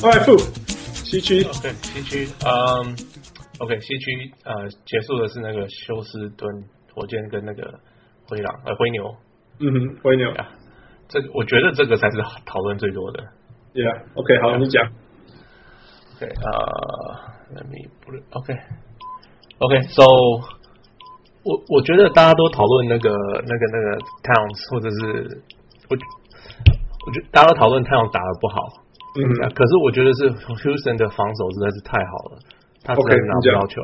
Right，负西区，OK，西区，嗯，OK，西区，呃，结束的是那个休斯顿火箭跟那个灰狼，呃，灰牛，嗯哼，灰牛啊，这个我觉得这个才是讨论最多的。Yeah，OK，、okay, 好，yeah. 你讲。OK，啊、uh,，Let me OK，OK，So，、okay, okay, 我我觉得大家都讨论那个那个那个 Towns，或者是我我觉得大家都讨论 Towns 打的不好。嗯，可是我觉得是 Houston 的防守实在是太好了，他真的拿不到球。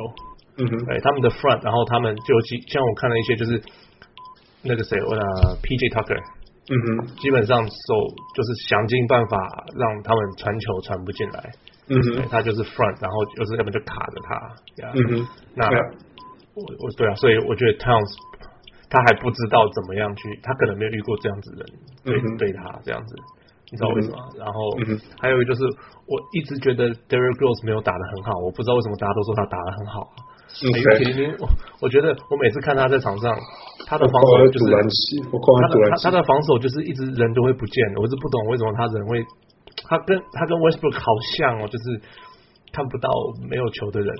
嗯哼，哎，他们的 front，然后他们就像我看了一些，就是那个谁，我的 PJ Tucker，嗯哼，基本上手就是想尽办法让他们传球传不进来。嗯哼，他就是 front，然后就是要么就卡着他。嗯哼，那我我对啊，所以我觉得 Towns 他还不知道怎么样去，他可能没有遇过这样子的人对、嗯、对他这样子。你知道为什么？嗯、然后、嗯、还有一个就是，我一直觉得 Derrick Rose 没有打的很好，我不知道为什么大家都说他打的很好。因为我我觉得我每次看他在场上，他的防守就是他的他他的防守就是一直人都会不见，我是不懂为什么他人会，他跟他跟 Westbrook 好像哦，就是看不到没有球的人，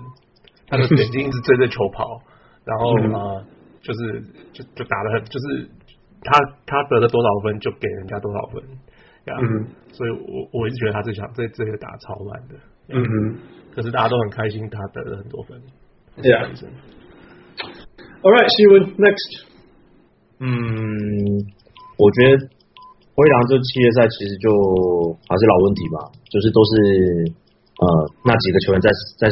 他的眼睛一直追着球跑，然后啊、就是就就打的很，就是他他得了多少分就给人家多少分。Yeah, 嗯，所以我我一直觉得他这场这这个打超烂的，嗯哼，可是大家都很开心，他得了很多分，对啊。All right, s h e w i n next。嗯，我觉得灰狼这系列赛其实就还是老问题吧，就是都是呃那几个球员在在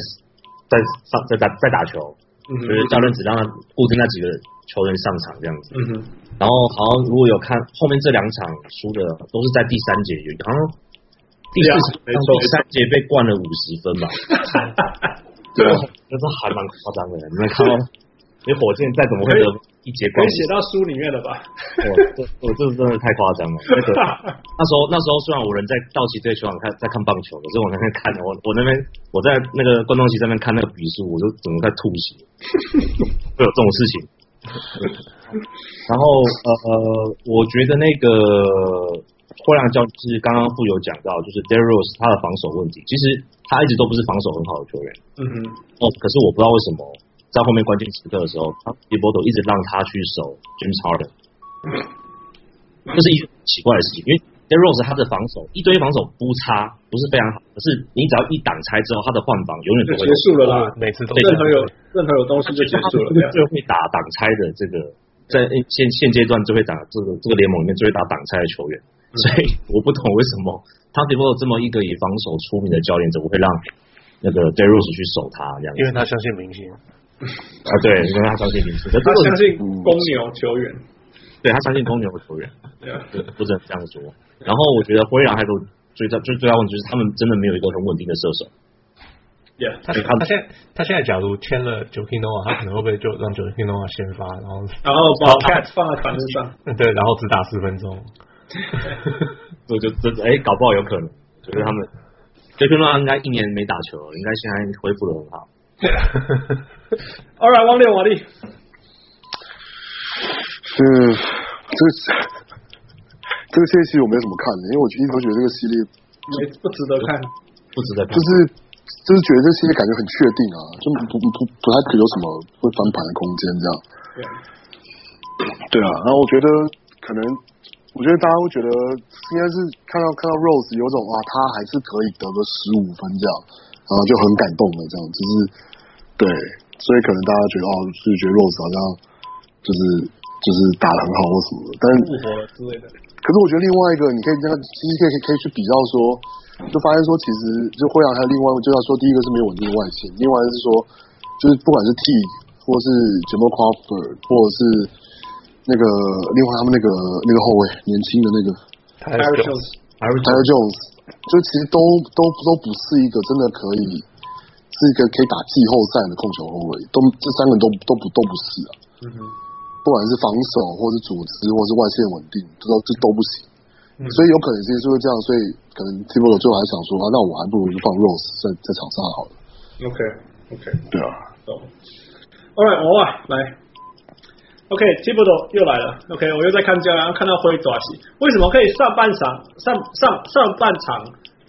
在上在打在打球，嗯，就是教练只让他固定那几个球员上场这样子，嗯哼。然后好像如果有看后面这两场输的都是在第三节，好像第四场没错，第三节被灌了五十分吧？对啊，那 这还蛮夸张的。你们看到，你火箭再怎么会得一节冠军？可以写到书里面了吧？我这我这真的太夸张了。那个 那时候那时候虽然我人在道奇队球场看在看棒球，可是我那边看我我那边我在那个观众席上面看那个比数，我就整个在吐血。会有这种事情。然后呃呃，我觉得那个灰狼教是刚刚富有讲到，就是 Derrick Rose 他的防守问题，其实他一直都不是防守很好的球员。嗯哼。哦，可是我不知道为什么在后面关键时刻的时候，他 Thibodeau 一直让他去守 James Harden，这是一个奇怪的事情，因为 Derrick Rose 他的防守一堆防守不差，不是非常好，可是你只要一挡拆之后，他的换防永远都会结束了啦，每次都任何有任何有东西就结束了，最会打挡拆的这个，在现现阶段最会打这个这个联盟里面最会打挡拆的球员，所以我不懂为什么他 Thibodeau 这么一个以防守出名的教练，怎么会让那个 Derrick Rose 去守他这样？因为他相信明星啊，对，因为他相信林书，他相信公牛球员。对，他相信公牛的球员，对，不是这样说。然后我觉得灰狼还有最大最最大问题就是他们真的没有一个很稳定的射手。Yeah, 他他现在他现在假如签了 Joakim Noah，他可能会不会就让 Joakim Noah 先发，然后然后把 Cat 放在板凳上，对，然后只打四分钟。我就真哎，搞不好有可能，就是他们 Joakim Noah 应该一年没打球，应该现在恢复的很好。All right，王烈王力。是，这个这个系列其实我没什么看的，因为我一直都觉得这个系列没不值得看，不值得看，就是就是觉得这系列感觉很确定啊，就不不不不太可有什么会翻盘的空间这样。对，对啊，然后我觉得可能，我觉得大家会觉得应该是看到看到 Rose 有种啊，他还是可以得个十五分这样，然后就很感动的这样，就是对，所以可能大家觉得哦，是觉得 Rose 好像就是。就是打得很好或什么的，但是之类的。可是我觉得另外一个，你可以那个其实可以可以去比较说，就发现说其实就灰狼还有另外就要说第一个是没有稳定的外线，另外是说就是不管是 T 或是 Jamal Crawford 或者是那个另外他们那个那个后卫年轻的那个 Tyus Jones，Tyus Jones，就其实都都都不是一个真的可以是一个可以打季后赛的控球后卫，都这三个人都都不都不是啊。嗯哼。不管是防守，或是组织，或是外线稳定，这都这都不行。嗯、所以有可能其实是会这样，所以可能 Thibodeau 最后还想说啊，那我还不如就放 Rose 在在场上好了。OK OK，对啊。懂。All right，我啊来。OK，Thibodeau 又来了。OK，我又在看教练，然后看到灰爪西，为什么可以上半场上上上半场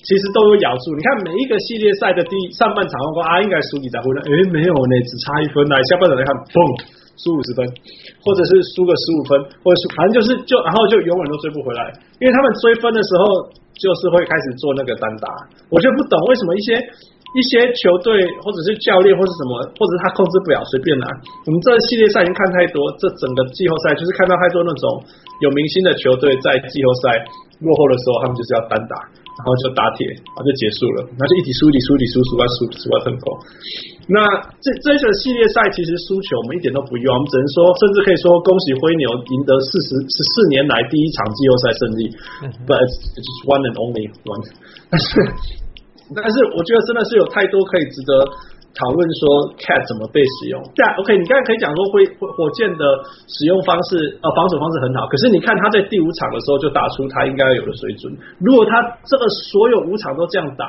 其实都有咬住。你看每一个系列赛的第上半场，说啊应该输几场分呢？诶，没有呢，只差一分来。下半场来看，嘣，输五十分，或者是输个十五分，或者是反正就是就然后就永远都追不回来，因为他们追分的时候就是会开始做那个单打。我就不懂为什么一些。一些球队或者是教练或者什么，或者是他控制不了，随便拿。我们这系列赛已经看太多，这整个季后赛就是看到太多那种有明星的球队在季后赛落后的时候，他们就是要单打，然后就打铁，然后就结束了，然后就一直输，一直输，一直输，输完输，输到成功。那这这一场系列赛其实输球我们一点都不意外，我们只能说，甚至可以说恭喜灰牛赢得四十十四年来第一场季后赛胜利，but it's one and only one，但是。但是我觉得真的是有太多可以值得讨论，说 Cat 怎么被使用。对啊，OK，你刚才可以讲说灰火火箭的使用方式，呃，防守方式很好。可是你看他在第五场的时候就打出他应该有的水准。如果他这个所有五场都这样打，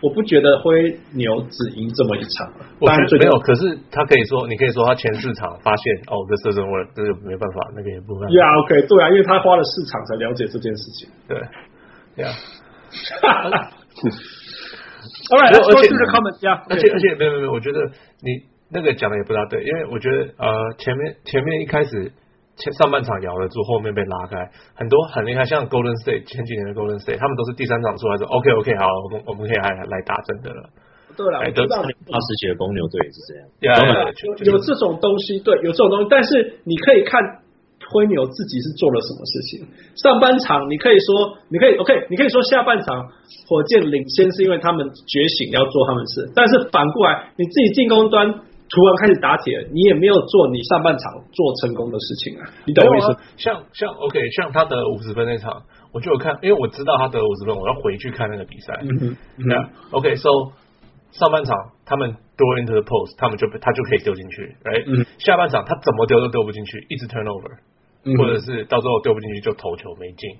我不觉得灰牛只赢这么一场。我觉得没有，可是他可以说，你可以说他前四场发现哦，这射程我这个没办法，那个也不办法。Yeah, OK，对啊，因为他花了四场才了解这件事情。对，对 啊。All right, let's go through the comments. Yeah. 而且而且没有没有，我觉得你那个讲的也不大对，因为我觉得呃前面前面一开始前上半场咬了住，后面被拉开，很多很厉害，像 Golden State 前几年的 Golden State，他们都是第三场出来说 OK OK 好，我们我们可以来来打真的了。对了，我知道二十几的公牛队也是这样。Yeah, yeah, 有有这种东西，对，有这种东西，但是你可以看。灰牛自己是做了什么事情？上半场你可以说，你可以 OK，你可以说下半场火箭领先是因为他们觉醒要做他们事，但是反过来你自己进攻端突然开始打铁，你也没有做你上半场做成功的事情啊！你懂我意思？像像 OK，像他得五十分那场，我就有看，因为我知道他得五十分，我要回去看那个比赛。嗯哼，那 OK，So。上半场他们 throw into the post，他们就他就可以丢进去，哎、right? 嗯，下半场他怎么丢都丢不进去，一直 turnover，、嗯、或者是到时候丢不进去就投球没进，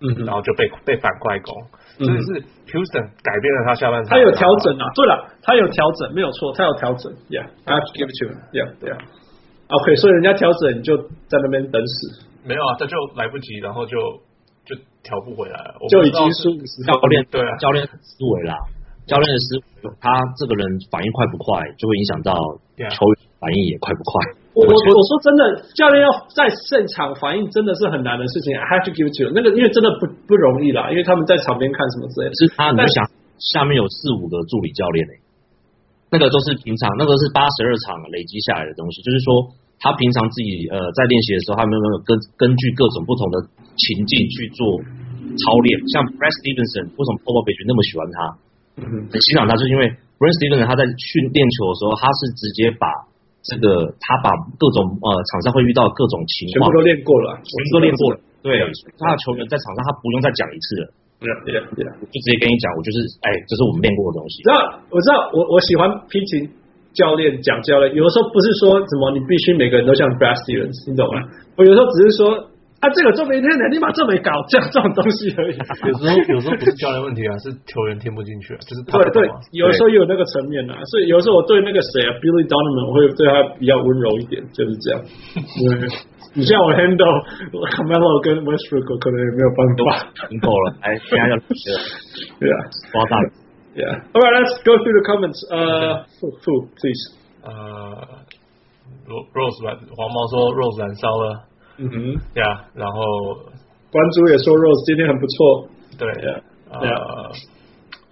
嗯，然后就被被反快攻，这、嗯、是 Houston 改变了他下半场，他有调整啊，对了，他有调整，没有错，他有调整，Yeah，I have to give it to him，Yeah，Yeah，OK，所以人家调整你就在那边等死，没有啊，他就来不及，然后就就调不回来了，就已经输教练对啊，教练思维啦。教练的思维，他这个人反应快不快，就会影响到球员反应也快不快。我我我说真的，教练要在现场反应真的是很难的事情。I have to give it to you，那个因为真的不不容易啦，因为他们在场边看什么之类的。是他，你就想下面有四五个助理教练呢、欸，那个都是平常，那个是八十二场累积下来的东西。就是说，他平常自己呃在练习的时候，他们有没有根根据各种不同的情境去做操练？像 Brad Stevenson，为什么 Popovich 那么喜欢他？嗯，很欣赏他，就是因为 Brad Stevenson 他在训练球的时候，他是直接把这个他把各种呃场上会遇到各种情况全部都练过了，全部都练过了。对，他的球员在场上他不用再讲一次了。对啊，对啊，对啊，就直接跟你讲，我就是哎，这是我们练过的东西。知道，我知道，我我喜欢批评教练讲教练，有的时候不是说什么你必须每个人都像 Brad Stevens，你懂吗？我有时候只是说。他、啊、这个这么一天的，立马这么搞这样这种东西而已。有时候有时候不是教练问题啊，是球员听不进去啊，就是他对对，有时候也有那个层面啊。所以有时候我对那个谁啊，Billy Donovan，我会对他比较温柔一点，就是这样。对，你像我 handle Carmelo 跟 Westbrook 可能也没有办法。够了，哎，现在要对啊，夸大了。Yeah. All right, let's go through the comments. 呃、uh, Fu, please. 呃，Rose 黄毛说 Rose 燃烧了。嗯哼，呀、然后关注也说 Rose 今天很不错，对呀，呃，yeah.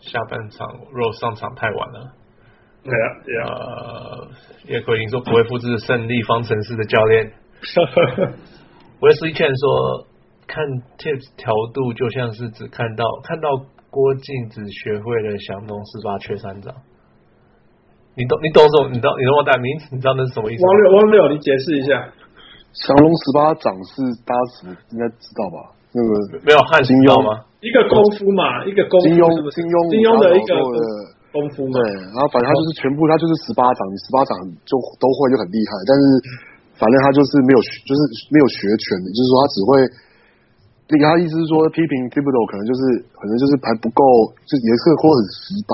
下半场 Rose 上场太晚了，对呀，呃，叶奎林说不会复制胜利方程式的教练，Wesley Chen 说看 Tips 调度就像是只看到看到郭靖只学会了降龙十八缺三掌，你懂你懂什么？你知道你懂我大名？你知道那是什么意思？王六王六，你解释一下。降龙十八掌是大家应该知道吧？那个没有汉金庸吗？一个功夫嘛，一个功夫金庸金庸金庸的一个功夫嘛。对，然后反正他就是全部，他就是十八掌，你十八掌就都会就很厉害。但是反正他就是没有，就是没有学全的，就是说他只会。那个他意思是说批评 Thibodeau 可能就是可能就是还不够，就也是或很死板，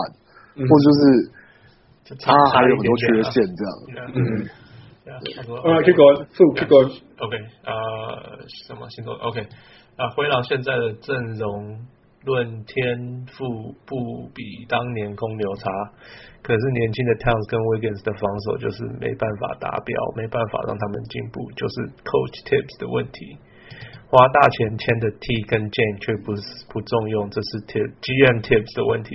嗯、或者就是他还有很多缺陷这样。嗯。他说啊，keep going，keep going，OK，呃，什么星座？OK，啊，灰狼现在的阵容论天赋不比当年公牛差，可是年轻的 Towns 跟 Wiggins 的防守就是没办法达标，没办法让他们进步，就是 Coach Tips 的问题。花大钱签的 T 跟 Jane 却不是不重用，这是 Tip GM Tips 的问题。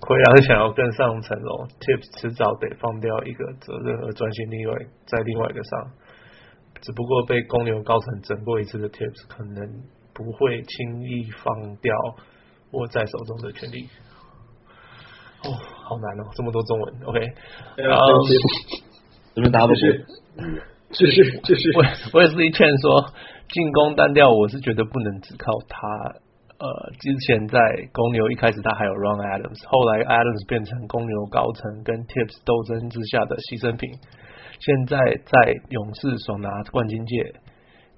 灰狼想要更上层楼，Tips 迟早得放掉一个责任而专心另外在另外一个上。只不过被公牛高层整过一次的 Tips 可能不会轻易放掉握在手中的权利。哦，好难哦，这么多中文。OK，然后这边大家都是，继续继续。我我也是一劝说，进攻单调，我是觉得不能只靠他。呃，之前在公牛一开始他还有 Ron Adams，后来 Adams 变成公牛高层跟 Tips 斗争之下的牺牲品。现在在勇士手拿冠军戒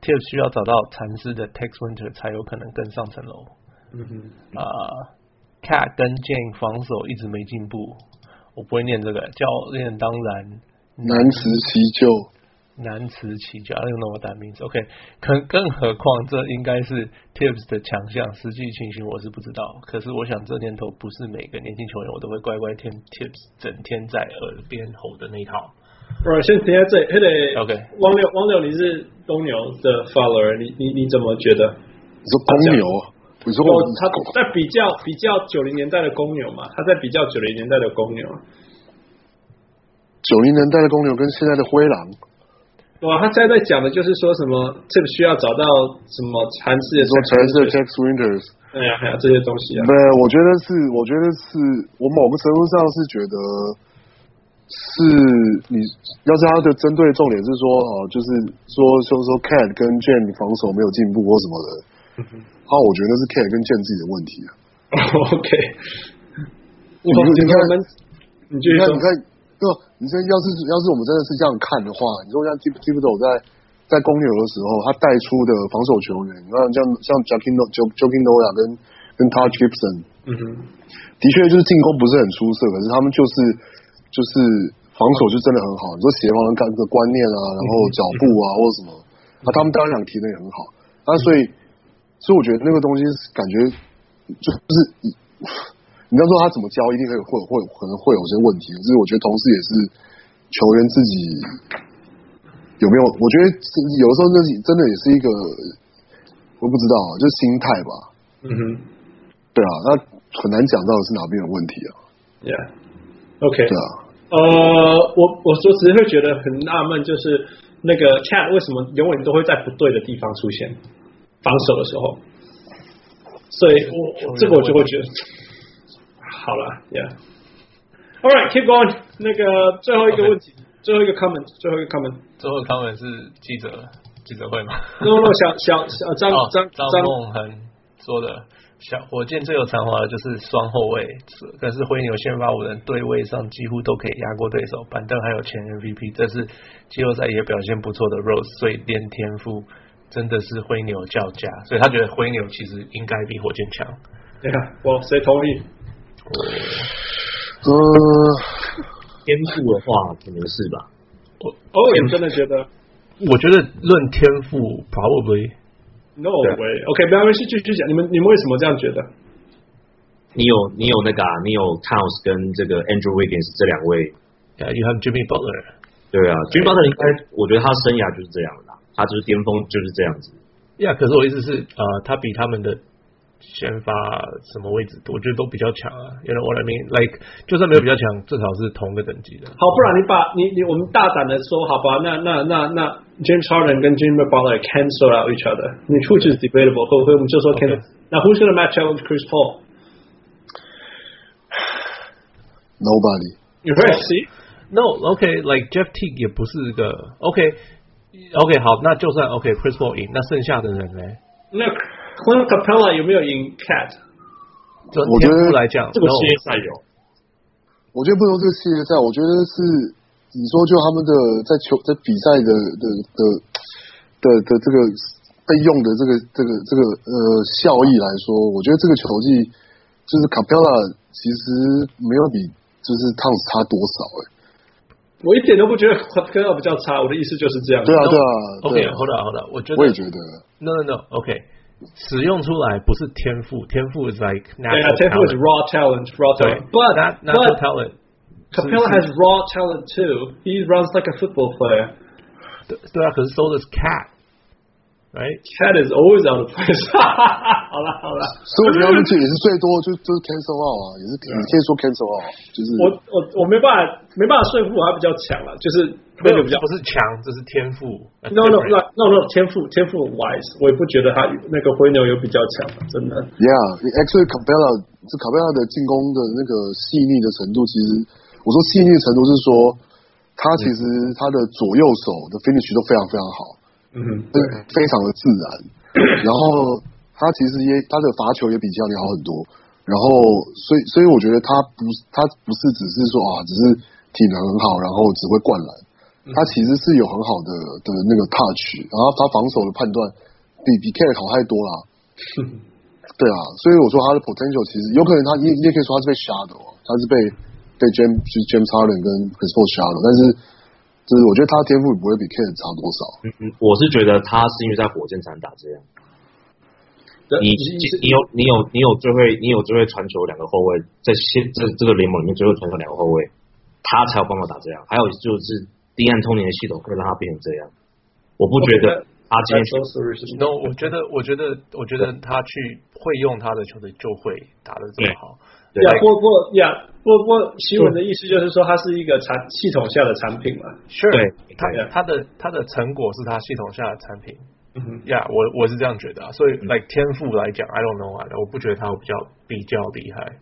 ，Tips 需要找到禅师的 Tex Winter 才有可能更上层楼。嗯哼，啊、呃、，Cat 跟 Jane 防守一直没进步，我不会念这个，教练当然难辞其咎。难辞其咎，I don't know what that means. OK，可更何况这应该是 Tips 的强项，实际情形我是不知道。可是我想这年头不是每个年轻球员我都会乖乖听 Tips 整天在耳边吼的那一套。我先停在这里。嘿 OK，汪六，汪六，你是公牛的 follower，你你你怎么觉得？你说公牛？你说他在比较比较九零年代的公牛嘛？他在比较九零年代的公牛。九零年代的公牛跟现在的灰狼。哇，他现在在讲的就是说什么，这个需要找到什么蚕丝的，说蚕丝的 Tex Winters，哎呀，还有这些东西啊。对，我觉得是，我觉得是我某个程度上是觉得是你要是他的针对重点是说哦，就是说就是说 Cat 跟 Jane 防守没有进步或什么的，啊，我觉得是 Cat 跟 Jane 自己的问题啊。OK，你你看，你继续说，你看。对，你说要是要是我们真的是这样看的话，你说像 Thibodeau 在在公牛的时候，他带出的防守球员，你看像像 Joakim Joakim Noah 跟跟 Taj Gibson，嗯哼，的确就是进攻不是很出色，可是他们就是就是防守就真的很好。你说协防的个观念啊，然后脚步啊或者什么，那他们当然想提的也很好。那所以所以我觉得那个东西感觉就是。你要说他怎么教，一定会会会可能会有些问题。可是我觉得同时也是球员自己有没有？我觉得有的时候那真的也是一个，我不知道，就是心态吧。嗯哼，对啊，那很难讲到的是哪边有问题啊？Yeah，OK，、okay. 对啊。呃，我我说只是会觉得很纳闷，就是那个 Chat 为什么永远都会在不对的地方出现防守的时候？所以我这个我就会觉得。好了，Yeah，All right，keep going。那个最后一个问题，最后一个 comment，最后一个 comment，最后一个 comment 是记者记者会吗？No No，小小小张张张梦恒说的，小火箭最有才华的就是双后卫，可是灰牛先发五人对位上几乎都可以压过对手，板凳还有前 MVP，这是季后赛也表现不错的 Rose，所以练天赋真的是灰牛较佳，所以他觉得灰牛其实应该比火箭强。对啊，我谁同意？呃，天赋的话可能是吧。我哦，你真的觉得？我觉得论天赋，probably no way。OK，没关系，继续讲。你们你们为什么这样觉得？你有你有那个啊？你有 Towns 跟这个 Andrew Wiggins 这两位？Yeah，you have Jimmy Butler。对啊，Jimmy Butler 应该，我觉得他生涯就是这样的，他就是巅峰就是这样子。Yeah，可是我意思是，呃，他比他们的。先发什么位置，我觉得都比较强啊。You know what I mean? Like，就算没有比较强，至少是同个等级的。好，不然你把你你我们大胆的说，好吧？那那那那 James Harden 跟 Jimmy Butler cancel out each other，你 which is debatable？会不会我们就说 cancel？那 Who's gonna match up with Chris Paul？Nobody。You really see? No. OK. Like Jeff Teague 也不是一个 OK。OK，好，那就算 OK，Chris Paul 赢，那剩下的人呢？那。Clint Capela 有没有赢 Cat？我觉得来讲，这个系列赛有。我觉得不说这个系列赛，我觉得是你说就他们的在球在比赛的的的的的这个备用的这个这个这个呃效益来说，我觉得这个球技就是 Capella 其实没有比就是 Towns 差多少哎、欸。我一点都不觉得 Capela 比较差，我的意思就是这样。对啊对啊。OK，hold on hold on，我觉得我也觉得。No no no，OK。使用出来不是天赋，天赋 is like natural yeah, 天赋 is raw talent, raw talent. But not natural talent. Capela has raw talent too. He runs like a football player. 对对啊，可是 so does Cat. Right? Cat is always out of place. 好了好了，所以 Real Madrid 也是最多就就是 cancel out 啊，也是你可以说 cancel out，就是我我我没办法没办法说服他比较强了，就是那个比较不是强，这是天赋。No no no no no 天赋天赋 wise，我也不觉得他那个灰牛有比较强，真的。Yeah, actually Capella 这 Capella 的进攻的那个细腻的程度，其实我说细腻的程度是说，他其实他的左右手的 finish 都非常非常好。嗯，对，非常的自然。然后他其实也他的罚球也比教练好很多。然后，所以所以我觉得他不他不是只是说啊，只是体能很好，然后只会灌篮。他其实是有很好的的那个 touch，然后他防守的判断比比 K 好太多了。对啊，所以我说他的 potential 其实有可能他你你也可以说他是被 shadow，他是被被 James 就是 James Harden 跟 Chris Paul shadow，但是。就是我觉得他的天赋不会比 Ken 差多少。嗯嗯，我是觉得他是因为在火箭才能打这样。你你有你有你有最会你有最会传球两个后卫，在现这这个联盟里面最会传球两个后卫，他才有办法打这样。还有就是低安通年的系统会让他变成这样。我不觉得他今天去。No，我觉得我觉得我觉得他去会用他的球队就会打得这么好。呀，不过呀，不过新闻的意思就是说，它是一个产系统下的产品嘛。Sure，对，它它的它的成果是它系统下的产品。嗯哼，呀，我我是这样觉得啊，所以 like 天赋来讲，I don't know，我不觉得它会比较比较厉害。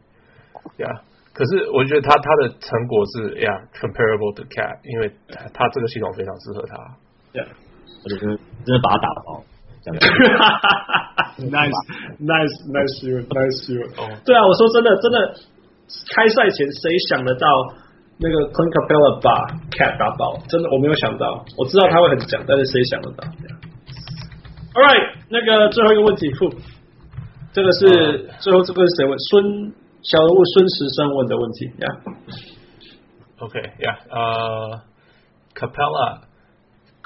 呀，可是我觉得它它的成果是呀 comparable to Cat，因为它这个系统非常适合它。呀，我觉得真的把它打爆。nice, nice, nice shoot, nice shoot. 对啊，我说真的，真的，开赛前谁想得到那个 Clint Capella 把 Cat 打爆？真的，我没有想到。我知道他会很强，但是谁想得到？All right，那个最后一个问题，傅，这个是、uh, 最后这个是谁问？孙小人物孙时生问的问题呀。Yeah. OK，yeah，呃、uh,，Capela。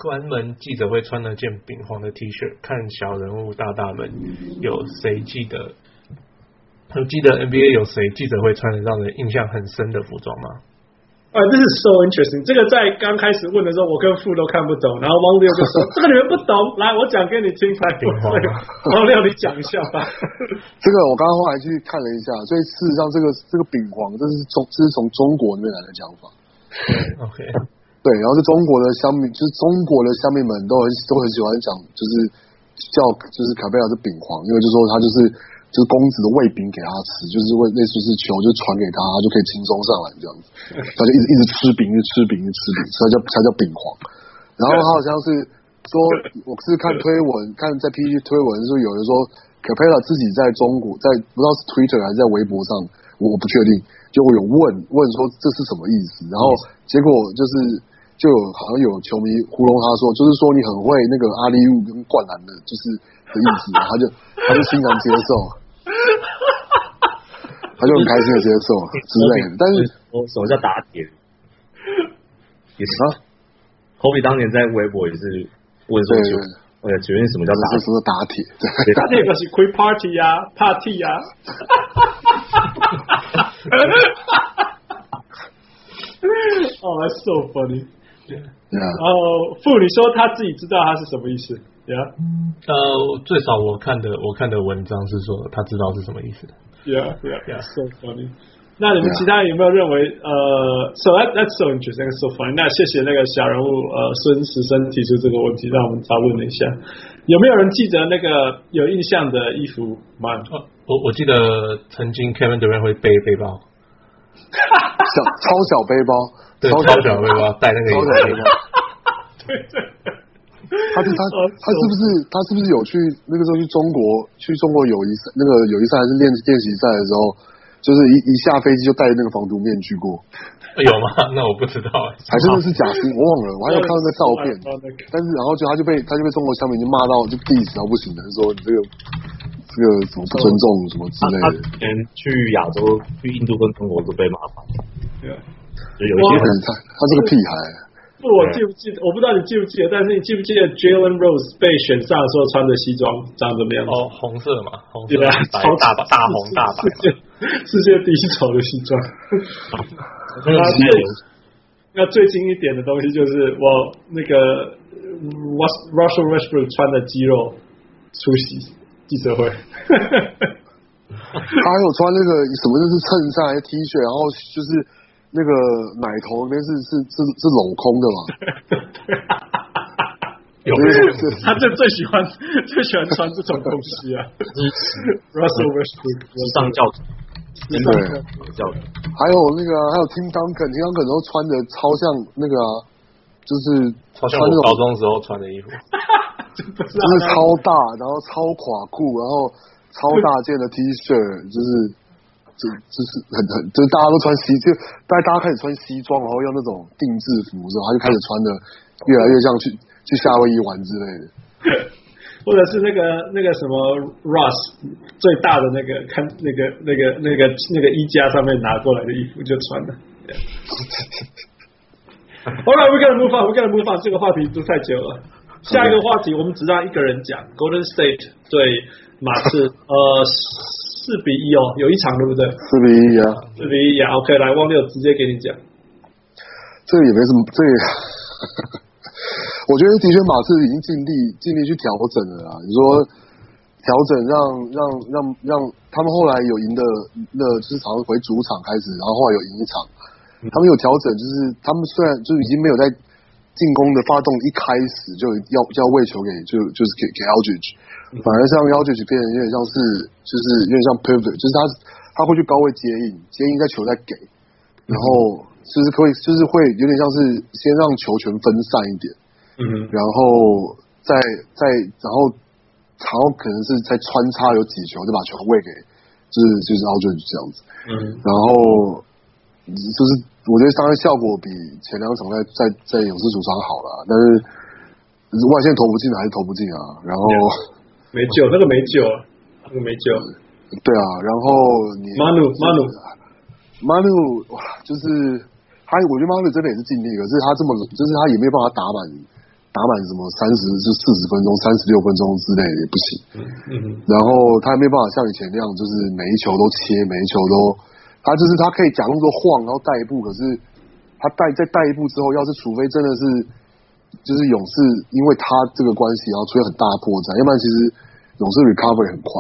关门记者会穿了件饼黄的 T 恤，看小人物大大们有谁记得？有记得 NBA 有谁记者会穿的让人印象很深的服装吗？啊，这是 so interesting。这个在刚开始问的时候，我跟傅都看不懂，然后汪六就说：“这个你们不懂，来，我讲给你听。” 王六你讲一下吧。这个我刚刚后来去看了一下，所以事实上这个这个饼黄这是从这是从中国那边来的讲法。OK。对，然后是中国的乡民，就是中国的乡民们都很都很喜欢讲，就是叫就是卡贝拉是饼皇，因为就说他就是就是公子的喂饼给他吃，就是为类似是球就传给他，他就可以轻松上来这样子，他就一直一直吃饼，一直吃饼，一直吃饼，所以叫他叫饼皇。然后他好像是说，我是看推文，看在 PPT 推文是有人说卡贝拉自己在中国，在不知道是 Twitter 还是在微博上，我我不确定，就我有问问说这是什么意思，然后结果就是。就好像有球迷糊弄他说，就是说你很会那个阿里乌跟灌篮的，就是的意思，他就他就欣然接受，他就很开心的接受之类的。但是，我什么叫打铁？也是啊，科比当年在微博也是问说，呃，请问什么叫打？什么打铁？打铁就是开 party 呀，party 呀。哦，that's so funny。然后妇女说她自己知道她是什么意思？呀，呃，最少我看的我看的文章是说她知道是什么意思。Yeah, yeah, yeah. So funny. 那你们其他人有没有认为呃，So that that's so interesting, so funny. 那谢谢那个小人物呃孙时生提出这个问题，让我们讨论一下。有没有人记得那个有印象的衣服吗？我我记得曾经 Kevin Durant 会背背包，小超小背包。对，超小背包，带那个超小背包。对对对，他是他他是不是他是不是有去那个时候去中国去中国友谊赛那个友谊赛还是练练习赛的时候，就是一一下飞机就戴那个防毒面具过？有吗？那我不知道，还真的是假新，我忘了，我还有看到那照片。但是然后就他就被他就被中国乡民就骂到就 diss 到不行了，说你这个这个什么不尊重什么之类的。之前去亚洲去印度跟中国都被骂翻。对啊。有一些很，他是个屁孩。不，我记不记得？我不知道你记不记得，但是你记不记得 Jalen Rose 被选上的时候穿的西装长怎么样？哦，红色嘛，红色，对啊，白大大红大白，世界世界第一丑的西装。那最那最近一点的东西就是我那个 Russell Westbrook 穿的肌肉出席记者会。他还有穿那个什么，就是衬衫还是 T 恤，然后就是。那个奶头那边是是是是镂空的嘛？有，他就最喜欢最喜欢穿这种东西啊。Russell Westbrook 时尚教主，对，教主。还有那个还有 Tim Duncan，Tim Duncan 都穿的超像那个，就是超像我高中时候穿的衣服，就是超大，然后超垮裤，然后超大件的 T 恤，就是。就就是很很，就是大家都穿西，就大家大家开始穿西装，然后用那种定制服之后，他就开始穿的越来越像去去夏威夷玩之类的，或者是那个那个什么 Russ 最大的那个看那个那个那个那个衣架上面拿过来的衣服就穿了。Alright, we gotta move on, we gotta move on，这个话题都太久了。下一个话题我们只让一个人讲，Golden State 对马刺，呃。四比一哦，有一场对不对？四比一啊，四比一啊。OK，来，汪六直接给你讲。这个也没什么，这个 我觉得的确马刺已经尽力尽力去调整了啊。你说调整让让让让他们后来有赢的，那就是常回主场开始，然后后来有赢一场，他们有调整，就是他们虽然就已经没有在进攻的发动，一开始就要就要喂球给就就是给给 Aldridge。反而像 Aldridge 变得有点像是，就是有点像 pivot，就是他他会去高位接应，接应在球再给，然后就是可以，就是会有点像是先让球权分散一点，嗯，然后再再然后然后可能是在穿插有几球就把球喂给，就是就是 Aldridge 这样子，嗯，然后就是我觉得当然效果比前两场在在在勇士主场好了，但是外线投不进还是投不进啊，然后。Yeah. 没救，那个没救，那个没救。对啊，然后你马努马努马努哇，就是他，我觉得马努真的也是尽力，可是他这么，就是他也没有办法打满打满什么三十就四十分钟、三十六分钟之类的也不行。嗯嗯。然后他也没有办法像以前那样，就是每一球都切，每一球都，他就是他可以假动作晃，然后带一步，可是他带再带一步之后，要是除非真的是。就是勇士，因为他这个关系，然后出现很大的破绽，要不然其实勇士 recovery 很快。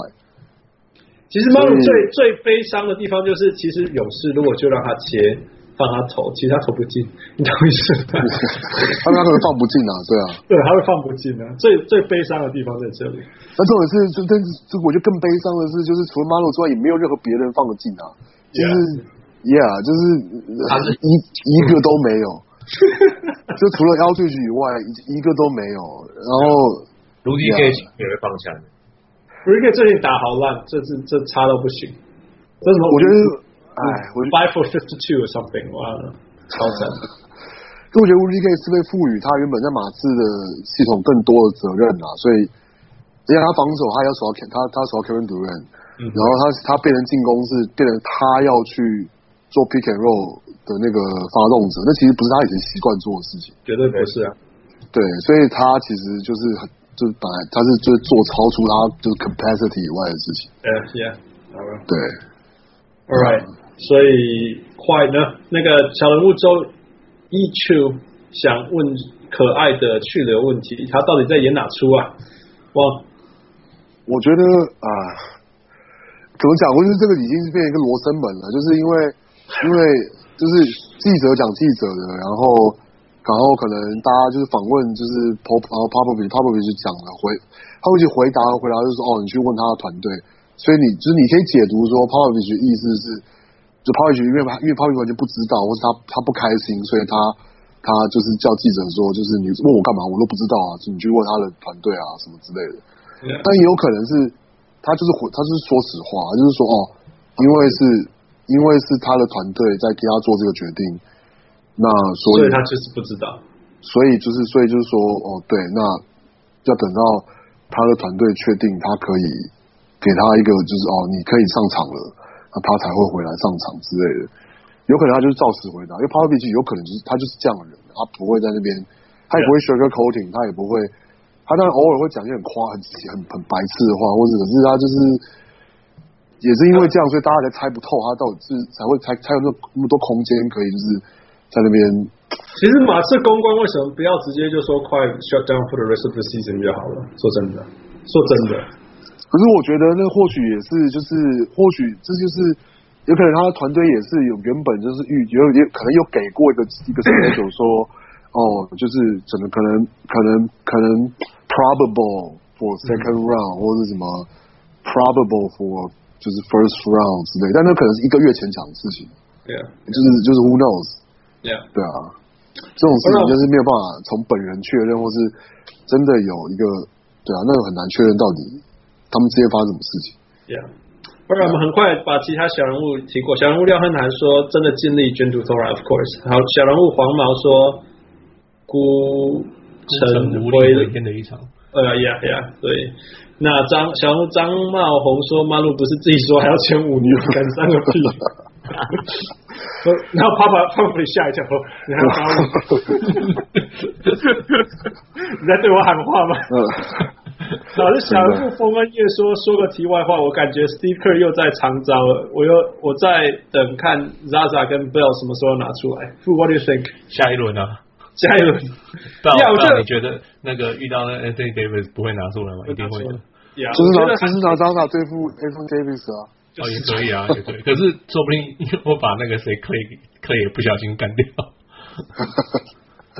其实马龙最最悲伤的地方就是，其实勇士如果就让他切，放他投，其实他投不进，你懂意思吗？他们可能放不进啊，对啊，对，他会放不进啊。最最悲伤的地方在这里。那这种是，就但是，我觉得更悲伤的是，就是除了马龙之外，也没有任何别人放得进啊。就是 yeah, yeah，就是他是一一个都没有。就除了 Aldridge 以外，一一个都没有。然后 Rudy Gay 也会放枪。Rudy Gay 最近打好烂，这这这差到不行。为什么？我觉得，哎，five for fifty two or something，哇，超神。就我觉得 Rudy Gay 是被赋予他原本在马刺的系统更多的责任啊，所以，因为他防守，他要守到他他守到 Kevin Durant，然后他他变成进攻是变成他要去做 pick and roll。的那个发动者，那其实不是他以前习惯做的事情，绝对不是啊。对，所以他其实就是很，就是本来他是就是做超出他就是 capacity 以外的事情。对，yeah，对，All right，所以快呢，那个小人物周一秋想问可爱的去留问题，他到底在演哪出啊？哇，我觉得啊，怎么讲？我觉得这个已经是变成一个罗生门了，就是因为因为。就是记者讲记者的，然后然后可能大家就是访问，就是 Pop 然后 Popovich Popovich 讲了回，他会去回答回答就是说哦，你去问他的团队，所以你就是你可以解读说 Popovich 意思是，就 Popovich 因为因为 Popovich 完全不知道，或是他他不开心，所以他他就是叫记者说，就是你问我干嘛，我都不知道啊，就你去问他的团队啊什么之类的。但也有可能是他就是回他就是说实话，就是说哦，因为是。因为是他的团队在给他做这个决定，那所以，所以他就是不知道，所以就是所以就是说哦对，那要等到他的团队确定他可以给他一个就是哦你可以上场了，那他才会回来上场之类的。有可能他就是照实回答，因为 Popovich 有可能就是他就是这样的人，他不会在那边，他也不会 sugar coating，他也不会，他当然偶尔会讲一些很夸很很很白痴的话，或者可是他就是也是因为这样，所以大家才猜不透他到底是才会才才有那那么多空间可以就是在那边。其实马刺公关为什么不要直接就说快 shut down for the rest of the season 就好了？说真的，说真的。可是我觉得那或许也是就是或许这就是。有可能他的团队也是有原本就是预有也可能有给过一个一个选手说哦，就是怎么可能可能可能 probable for second round、或者什么 probable for 就是 first round 之类，但那可能是一个月前讲的事情。对啊，就是就是 who knows？Yeah. 对啊，这种事情就是没有办法从本人确认，或是真的有一个对啊，那个很难确认到底他们之间发生什么事情。Yeah. 不然我们很快把其他小人物提过。小人物廖汉南说：“真的尽力捐助 Thora，of course。”好，小人物黄毛说：“孤城无力的一场。”呃呀呀，对。那张小红张茂宏说：“马路不是自己说还要签五年，敢三个屁。”然后啪啪啪啪吓一跳，你还要打我？你在对我喊话吗？老是小人物风恩夜说，说个题外话，我感觉 Steve Kerr 又在长招了。我又我在等看 Zaza 跟 Bell 什么时候拿出来。What do you think？下一轮啊，下一轮。要不然你觉得那个遇到那 Anthony Davis 不会拿出来吗？一定会的。就是拿就是拿 Zaza 对付 Anthony Davis 啊。哦，也可以啊，也可以。可是说不定我把那个谁 Clay Clay 也不小心干掉。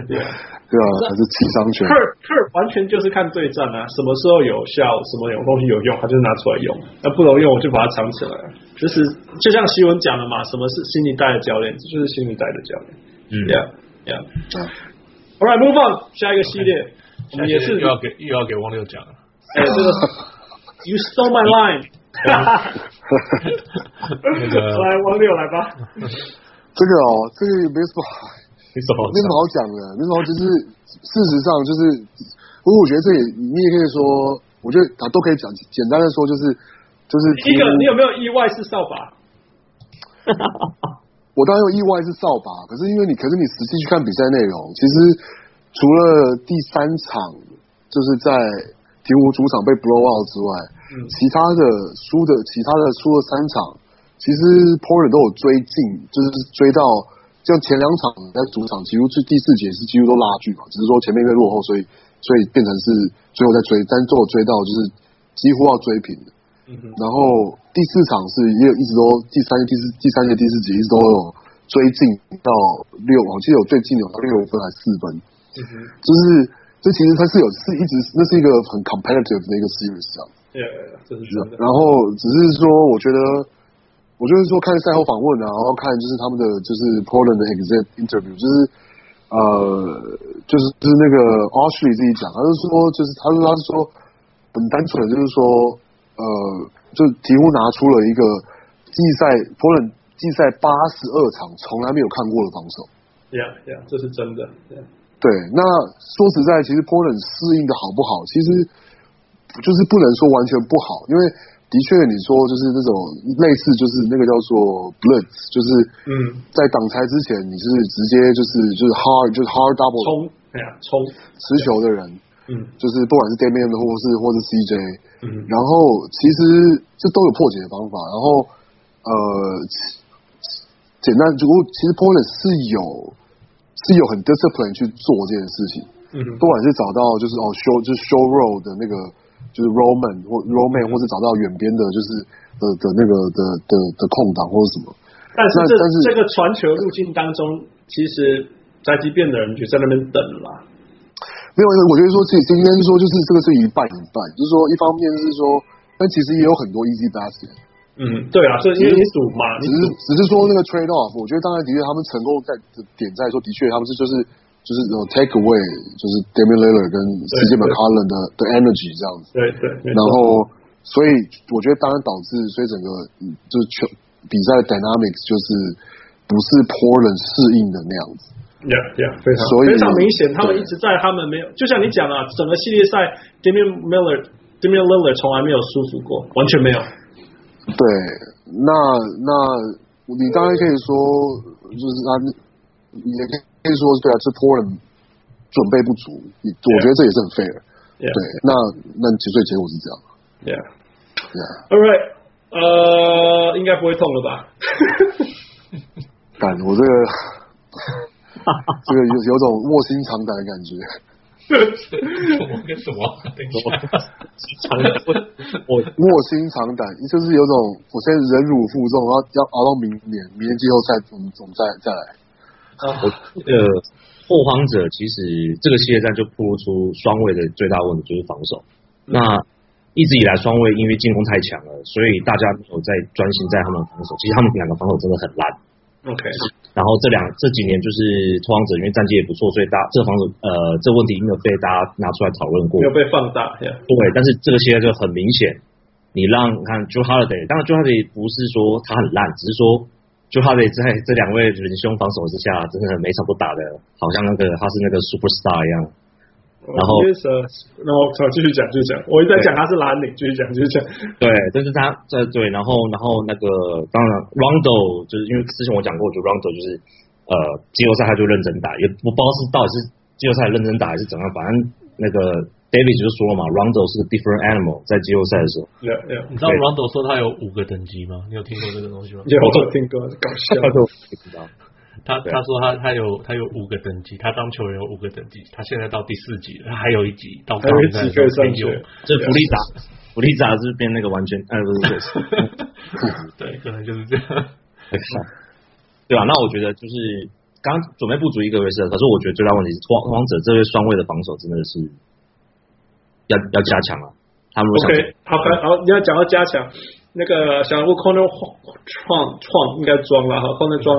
对啊，对啊，还是七伤拳。克克完全就是看对战啊，什么时候有效，什么有东西有用，他就拿出来用。那不能用，我就把它藏起来。就是就像西文讲的嘛，什么是新一代的教练？这就是新一代的教练。嗯，Yeah，Yeah。All right, move on，下一个系列，我们也是又要给又要给汪六讲了。哎，这个 You stole my line。那个 来，汪六来吧。这个哦，这个也没什么。没什么好讲的，没什么就是事实上就是，不过我觉得这也你也可以说，我觉得啊都可以讲，简单的说就是就是一个，你有没有意外是扫把？我当然有意外是扫把，可是因为你可是你实际去看比赛内容，其实除了第三场就是在鹈鹕主场被 blow out 之外，嗯、其他的输的其他的输了三场，其实 Portland 都有追进，就是追到。像前两场在主场，几乎是第四节是几乎都拉锯嘛，只是说前面因为落后，所以所以变成是最后再追，但最后追到就是几乎要追平的。嗯、然后第四场是也有一直都第三第四第三节第四节一直都有追进到六，我记得有最近有到六分还是四分。嗯、就是这其实它是有是一直那是一个很 competitive 的一个 series 啊。对，这是真的。然后只是说，我觉得。我就是说看赛后访问啊，然后看就是他们的就是 Portland 的 exit interview，就是呃，就是就是那个 Oshley 自己讲，他就说就是他说他是说很单纯，就是说呃，就几乎拿出了一个季赛 Portland 季赛八十二场从来没有看过的防守。Yeah, yeah，这是真的。Yeah. 对，那说实在，其实 Portland 适应的好不好，其实就是不能说完全不好，因为。的确，你说就是那种类似，就是那个叫做 blitz，就是嗯，在挡拆之前，你是直接就是就是 hard 就是 hard double 冲，哎呀冲持球的人，嗯，就是不管是 Damian 或是或是 CJ，嗯，然后其实这都有破解的方法，然后呃，简单如果其实 Portland 是有是有很 discipline 去做这件事情，嗯，不管是找到就是哦 show 就是 show roll 的那个。就是 Roman 或 Roman，或是找到远边的，就是的的那个的的的空档或者什么。但是这但是这个传球路径当中，其实宅急便的人就在那边等了啦。没有，我觉得说这今天说就是这个是一半一半，就是说一方面是说，但其实也有很多 easy basket。嗯，对啊，所以因为你赌嘛，只是只是说那个 trade off，我觉得当然的确他们成功在点在说，的确他们是就是。就是有 take away，就是 Damian Lillard 跟 CJ McCollum 的的 energy 这样子。对对。然后，所以我觉得当然导致，所以整个就是全比赛的 dynamics 就是不是 Portland 适应的那样子。Yeah yeah，非常非常明显，他们一直在他们没有，就像你讲啊，整个系列赛 Damian Lillard Damian Lillard 从来没有舒服过，完全没有。对，那那你当然可以说，就是啊，你也可以说，对啊，是 Portland 准备不足，你我觉得这也是很 fair。Yeah. 对，那那其实结果是这样。Yeah. Yeah. All right. 呃，应该不会痛了吧？干，我这个这个有有种卧薪尝胆的感觉。我跟什么？等一下，我卧薪尝胆，就是有种我现在忍辱负重，然后要熬到明年，明年季后赛总总再再来。啊，我这个拓荒者其实这个系列战就暴露出双位的最大问题就是防守。嗯、那一直以来双位因为进攻太强了，所以大家没有在专心在他们防守。其实他们两个防守真的很烂。OK，然后这两这几年就是拓荒者因为战绩也不错，所以大这个防守呃这个问题没有被大家拿出来讨论过，没有被放大。Yeah. 对，但是这个系列就很明显，你让你看 Jrue Holiday，当然 Jrue Holiday 不是说他很烂，只是说 Jrue Holiday 在这两位仁兄防守之下，真的每场都打的好像那个他是那个 superstar 一样。然后，然后好，继续讲，继续讲。我一直在讲他是蓝领，继续讲，继续讲。对，但是他这对，然后，然后那个当然，Rondo 就是因为之前我讲过，就 Rondo 就是呃季后赛他就认真打，也不不知道是到底是季后赛认真打还是怎样，反正那个 David 就说了嘛，Rondo 是个 different animal，在季后赛的时候。Yeah, yeah. 你知道 Rondo 说他有五个等级吗？你有听过这个东西吗？有，我听过，搞笑。不知道。他他说他他有他有五个等级，他当球员有五个等级，他现在到第四级了，他还有一级到高级可以上去。这弗利萨，弗利萨是变那个完全，哎不是不是，对，可能就是这样。对吧？那我觉得就是刚准备不足一个位置，可是我觉得最大问题是王王者这位双位的防守真的是要要加强啊。他们 OK 好，好，你要讲到加强。那个小人物 Corner 创创应该装了哈，Corner 装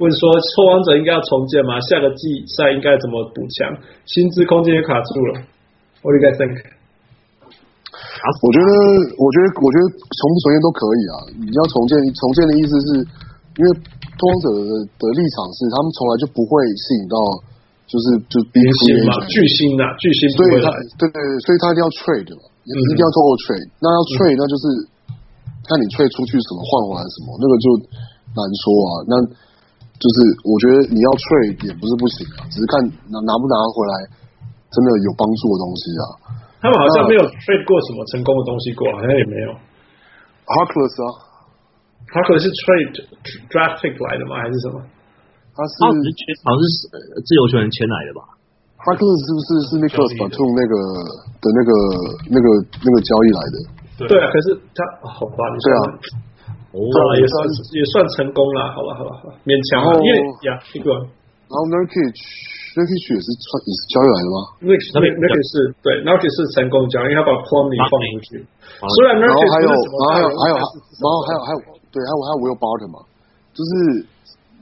问说拓荒者应该要重建吗？下个季赛应该怎么补强？薪资空间也卡住了。What do you guys think？我觉得，我觉得，我觉得重不重建都可以啊。你要重建，重建的意思是因为拓荒者的的立场是，他们从来就不会吸引到，就是就明星嘛，巨星呐，巨星。所以他对对，所以他一定要 trade 嘛，一定要透过 trade。那要 trade，那就是。看你 trade 出去什么换回来什么，那个就难说啊。那就是我觉得你要 trade 也不是不行啊，只是看拿拿不拿回来真的有帮助的东西啊。他们好像没有 trade 过什么成功的东西过，好像也没有。Harkless 啊，Harkless 是 trade draft pick 来的吗？还是什么？他是好像是自由球员签来的吧？Harkless 是不是是 Nicholas Batum 那个的那个那个那个交易来的？对啊，可是他好吧，你啊，哦，也算也算成功了，好吧，好吧，好吧，勉强。因为呀，一个，然后 Nurkic，Nurkic 也是穿也是交易来的吗？Nurkic 是对，Nurkic 是成功交易，因为他把 Plumlee 放进去。虽然 Nurkic 还有，然后还有，还有，然后还有，还有，对，还有还有 Will Barton 嘛，就是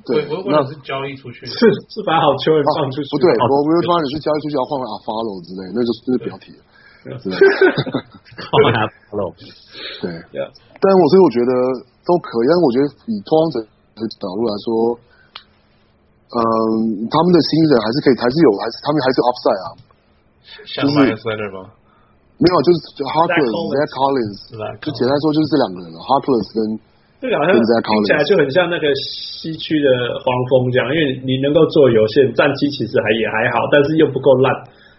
对，那是交易出去，是是把好球员放出去，不对，我 Will Barton 是交易出去要换回 Afflalo 之类，那就是这是标题。对，对，但我所以我觉得都可以，但是我觉得以拓荒者的角度来说，嗯，他们的新人还是可以，还是有，还是他们还是 upside 啊，就是？没有，就是 Harkless、Zach Collins，就简单说就是这两个人了，Harkless 跟这个好像听起来就很像那个西区的黄蜂这样，因为你能够做有限战绩，其实还也还好，但是又不够烂，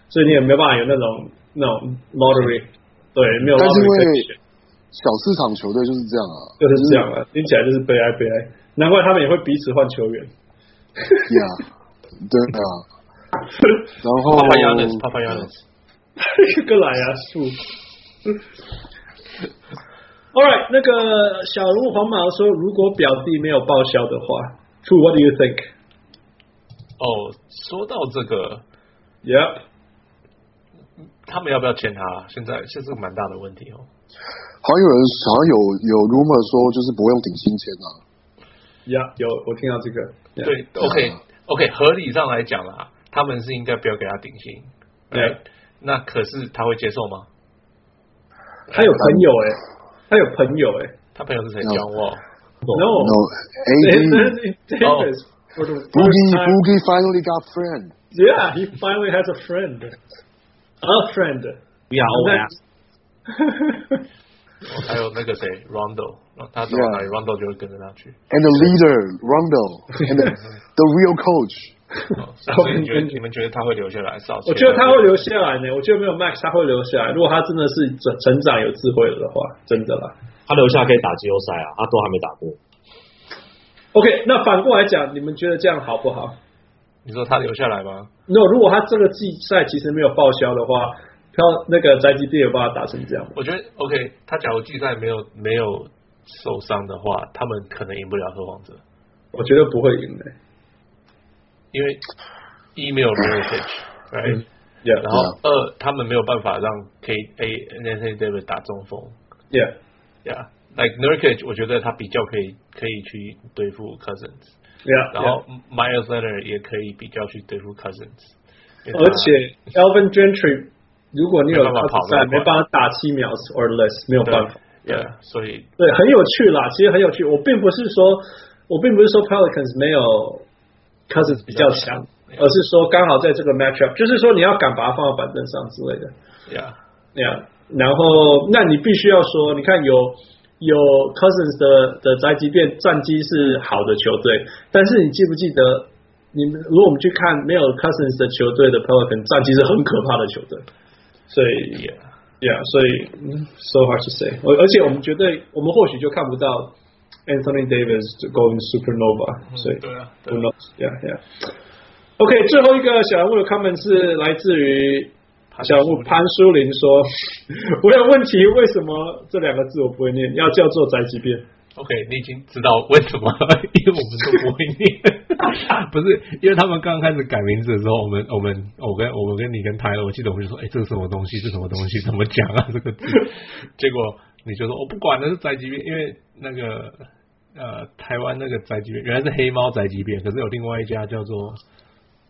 所以你也没办法有那种。那种 lottery 对，没有。但是因为小市场球队就是这样啊，就是这样啊，听起来就是悲哀悲哀。难怪他们也会彼此换球员。呀，对啊。然后。Papagiannis，Papagiannis，一个来啊树。All right，那个小人物黄毛说，如果表弟没有报销的话，True，What do you think？哦，说到这个，Yeah。他们要不要签他？现在现在是个蛮大的问题哦。好像有人好像有有 rumor 说，就是不用顶薪签啊。呀，有我听到这个。对，OK OK，合理上来讲啦，他们是应该不要给他顶薪。对，那可是他会接受吗？他有朋友哎，他有朋友哎，他朋友是谁？讲我。No，No，Davis，Boogie Boogie finally got friend。Yeah，he finally has a friend。A friend，不要 OS。还有那个谁，Rondo，他走到哪里，Rondo 就会跟着他去。And the leader, Rondo, and the, the real coach. 所以你觉得你们觉得他会留下来？少？我觉得他会留下来呢。我觉得没有 Max 他会留下来。如果他真的是成成长有智慧了的话，真的啦，他留下来可以打季后赛啊，他都还没打过。OK，那反过来讲，你们觉得这样好不好？你说他留下来吗？No，如果他这个季赛其实没有报销的话，他那个宅基地有办法打成这样？我觉得 OK，他假如季赛没有没有受伤的话，他们可能赢不了拓荒者。我觉得不会赢的。因为一没有 Nurkic，right？然后二他们没有办法让 K A Anthony Davis 打中锋，Yeah，Yeah，Like Nurkage，我觉得他比较可以可以去对付 Cousins，yeah，然后 Myles Leonard 也可以比较去对付 Cousins，而且 Elvin Gentry，如果你有办法跑赛，没办法打七秒 or less，没有办法，yeah，所以。对很有趣啦，其实很有趣。我并不是说，我并不是说 Pelicans 没有。Cousins 比较强，而是说刚好在这个 matchup，就是说你要敢把它放到板凳上之类的，Yeah，那样，然后那你必须要说，你看有有 Cousins 的的宅急便战绩是好的球队，但是你记不记得，你们如果我们去看没有 Cousins 的球队的 Pelicans 战绩是很可怕的球队，所以 Yeah，所以 So hard to say，而而且我们绝对，我们或许就看不到。Anthony Davis going supernova，所以对啊，Who knows？Yeah, yeah. OK，最后一个小人物的 comment 是来自于小人物潘书林说：“我有问题，为什么这两个字我不会念？要叫做宅急便。” OK，你已经知道为什么？因为我们都不会念，不是因为他们刚开始改名字的时候，我们我们我跟我们跟你跟泰勒，我记得我们就说：“哎，这是什么东西？是什么东西？怎么讲啊？这个字？”结果。你就说我不管那是宅急便，因为那个呃台湾那个宅急便原来是黑猫宅急便，可是有另外一家叫做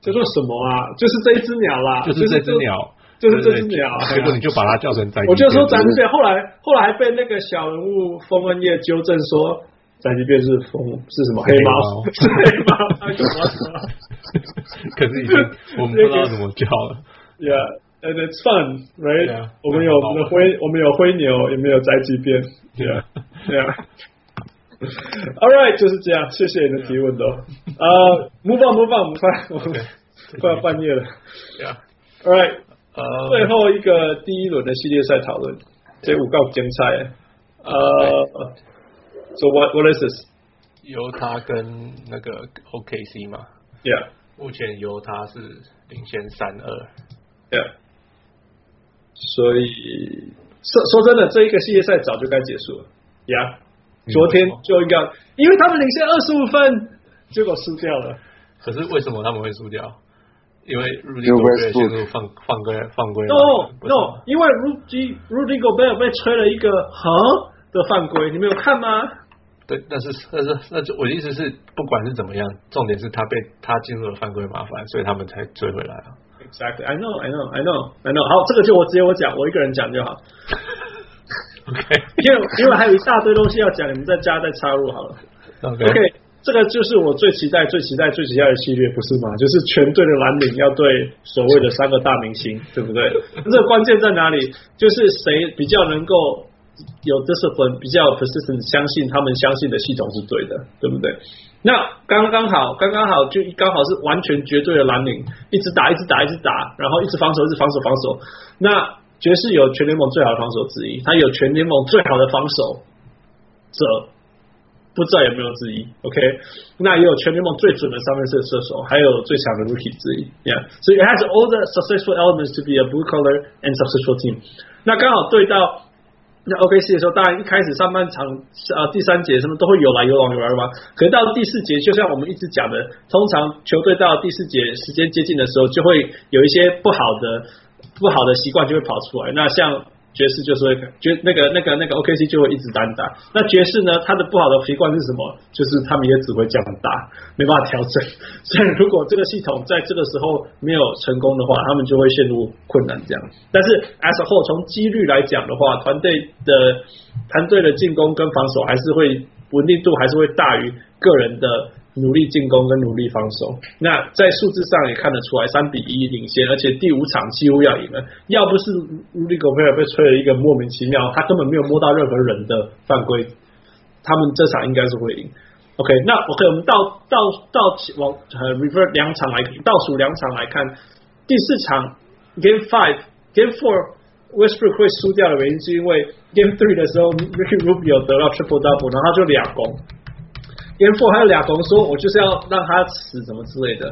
叫做什么啊？就是这一只鸟啦，就是这只鸟，就是这只鸟。结果你就把它叫成宅急便，我就说宅急便。后来后来被那个小人物封恩业纠正说宅急便是风是什么黑猫？是 黑猫，可是已经我们不知道怎么叫了。Yeah. And it's fun, right? Yeah, 我们有我们的灰，我们有灰牛，也没有宅急便。Yeah, yeah. All right，就是这样。谢谢你的提问，都。呃，move on, move on，快，我们 快要半夜了。Yeah. All right，呃，最后一个第一轮的系列赛讨论，这五个精彩。呃，So what what is this？犹他跟那个 OKC 嘛？Yeah，目前犹他是领先三二。Yeah。所以说说真的，这一个系列赛早就该结束了呀。Yeah, 昨天就应该，因为他们领先二十五分，结果输掉了。可是为什么他们会输掉？因为 Rudy Gobert 陷入犯犯规犯规。No No，因为 Rudy Rudy Gobert 被吹了一个横的犯规，你没有看吗？对，但是那是那就我的意思是，不管是怎么样，重点是他被他进入了犯规麻烦，所以他们才追回来啊。Exactly, I know, I know, I know, I know. 好，这个就我直接我讲，我一个人讲就好。OK，因为因为还有一大堆东西要讲，你们再加再插入好了。OK，, okay 这个就是我最期待、最期待、最期待的系列，不是吗？就是全队的蓝领要对所谓的三个大明星，对不对？这个关键在哪里？就是谁比较能够有 discipline，比较 persistent，相信他们相信的系统是对的，对不对？那刚刚好，刚刚好，就刚好是完全绝对的蓝领，一直打，一直打，一直打，然后一直防守，一直防守，防守。那爵士有全联盟最好的防守之一，他有全联盟最好的防守者，不知道有没有之一？OK，那也有全联盟最准的三分射射手，还有最强的 Rookie 之一。Yeah，所以 it has all the successful elements to be a blue collar and successful team。那刚好对到。那 OKC 的时候，当然一开始上半场啊第三节什么都会有来有往有来有往，可是到第四节，就像我们一直讲的，通常球队到第四节时间接近的时候，就会有一些不好的不好的习惯就会跑出来。那像。爵士就是会爵那个那个那个 OKC 就会一直单打。那爵士呢，他的不好的习惯是什么？就是他们也只会这样打，没办法调整。所以如果这个系统在这个时候没有成功的话，他们就会陷入困难这样。但是 SOHO 从几率来讲的话，团队的团队的进攻跟防守还是会稳定度还是会大于个人的努力进攻跟努力防守。那在数字上也看得出来，三比一领先，而且第五场几乎要赢了。要不是 Rudy Gobert 被吹了一个莫名其妙，他根本没有摸到任何人的犯规，他们这场应该是会赢。OK，那 OK，我们到到到往呃 revert 两场来倒数两场来看，第四场 Game Five Game Four。Westbrook 会输掉的原因是因为 Game Three 的时候，Ricky Rubio 得到 Triple Double，然后他就两攻。Game Four 还有俩同，说我就是要让他死，什么之类的。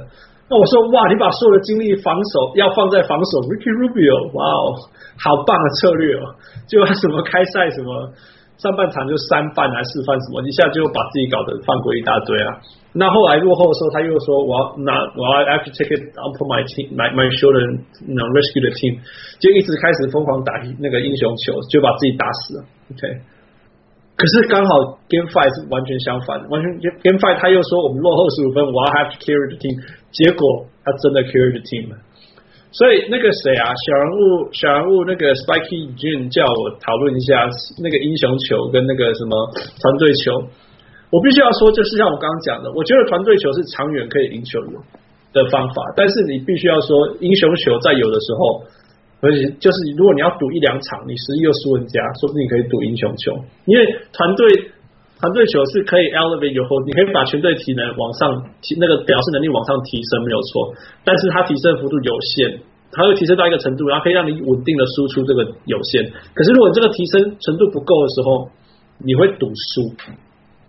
那我说哇，你把所有的精力防守要放在防守 Ricky Rubio，哇哦，好棒的策略哦！就什么开赛什么。上半场就三犯还是四犯什么，一下就把自己搞得犯规一大堆啊！那后来落后的时候，他又说我要拿我要 I have to take it up for my team my my shoulder you know rescue the team，就一直开始疯狂打那个英雄球，就把自己打死了。OK，可是刚好 Game Five 是完全相反，完全 Game Five 他又说我们落后十五分，我要 have to carry the team，结果他真的 carry the team。所以那个谁啊，小人物小人物那个 Spiky June 叫我讨论一下那个英雄球跟那个什么团队球。我必须要说，就是像我刚刚讲的，我觉得团队球是长远可以赢球的方法，但是你必须要说英雄球在有的时候，而且就是如果你要赌一两场，你实力又输人家，说不定你可以赌英雄球，因为团队。团队球是可以 elevate your whole，你可以把全队体能往上提，那个表示能力往上提升没有错，但是它提升幅度有限，它会提升到一个程度，然后可以让你稳定的输出这个有限。可是如果你这个提升程度不够的时候，你会赌输，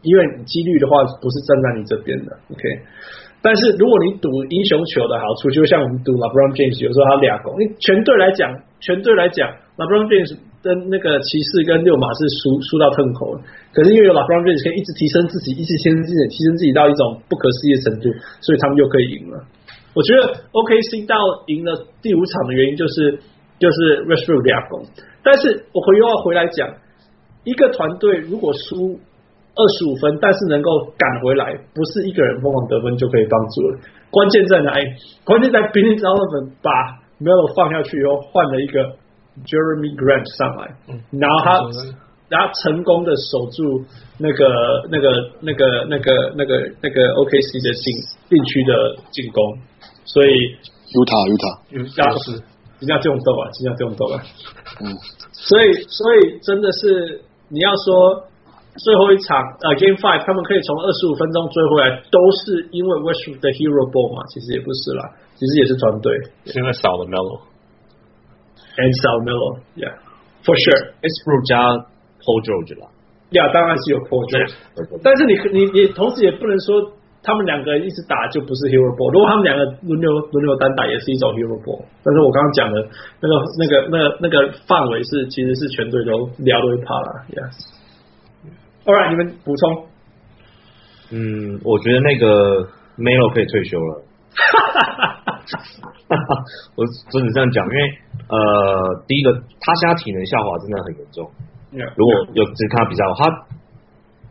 因为几率的话不是站在你这边的，OK。但是如果你赌英雄球的好处，就像我们赌 LeBron James，有时候他俩攻，因为全队来讲，全队来讲，LeBron James。跟那个骑士跟六马是输输到痛口了，可是因为有 LeBron James 可以一直提升自己，一直提升自己，提升自己到一种不可思议的程度，所以他们又可以赢了。我觉得 OKC 到赢了第五场的原因就是就是 r e s t r o o k 俩攻，但是我回又要回来讲，一个团队如果输二十五分，但是能够赶回来，不是一个人疯狂得分就可以帮助了。关键在哪里？关键在 Billy Donovan 把 Melo 放下去以后换了一个。Jeremy Grant 上来，然后他，然后成功的守住那个、那个、那个、那个、那个、那个 OKC 的进禁区的进攻，所以犹他犹他，要是人家这种斗啊，这种斗啊，嗯，所以所以真的是你要说最后一场呃 Game Five 他们可以从二十五分钟追回来，都是因为 Westbrook 的 Hero Ball 嘛？其实也不是啦，其实也是团队，现在少了 Melo。And Sal Melo, yeah, for sure. Westbrook 加 Paul George 啦，呀，当然是有 Paul George，但是你你你同时也不能说他们两个一直打就不是 Hero Ball。如果他们两个轮流轮流单打也是一种 Hero Ball。但是我刚刚讲的那个那个那个那个范围是其实是全队都聊都会怕了，Yes。All right，你们补充。嗯，我觉得那个 Melo 可以退休了。我真的这样讲，因为呃，第一个他现在体能下滑真的很严重。Yeah, 如果有只看他比赛，他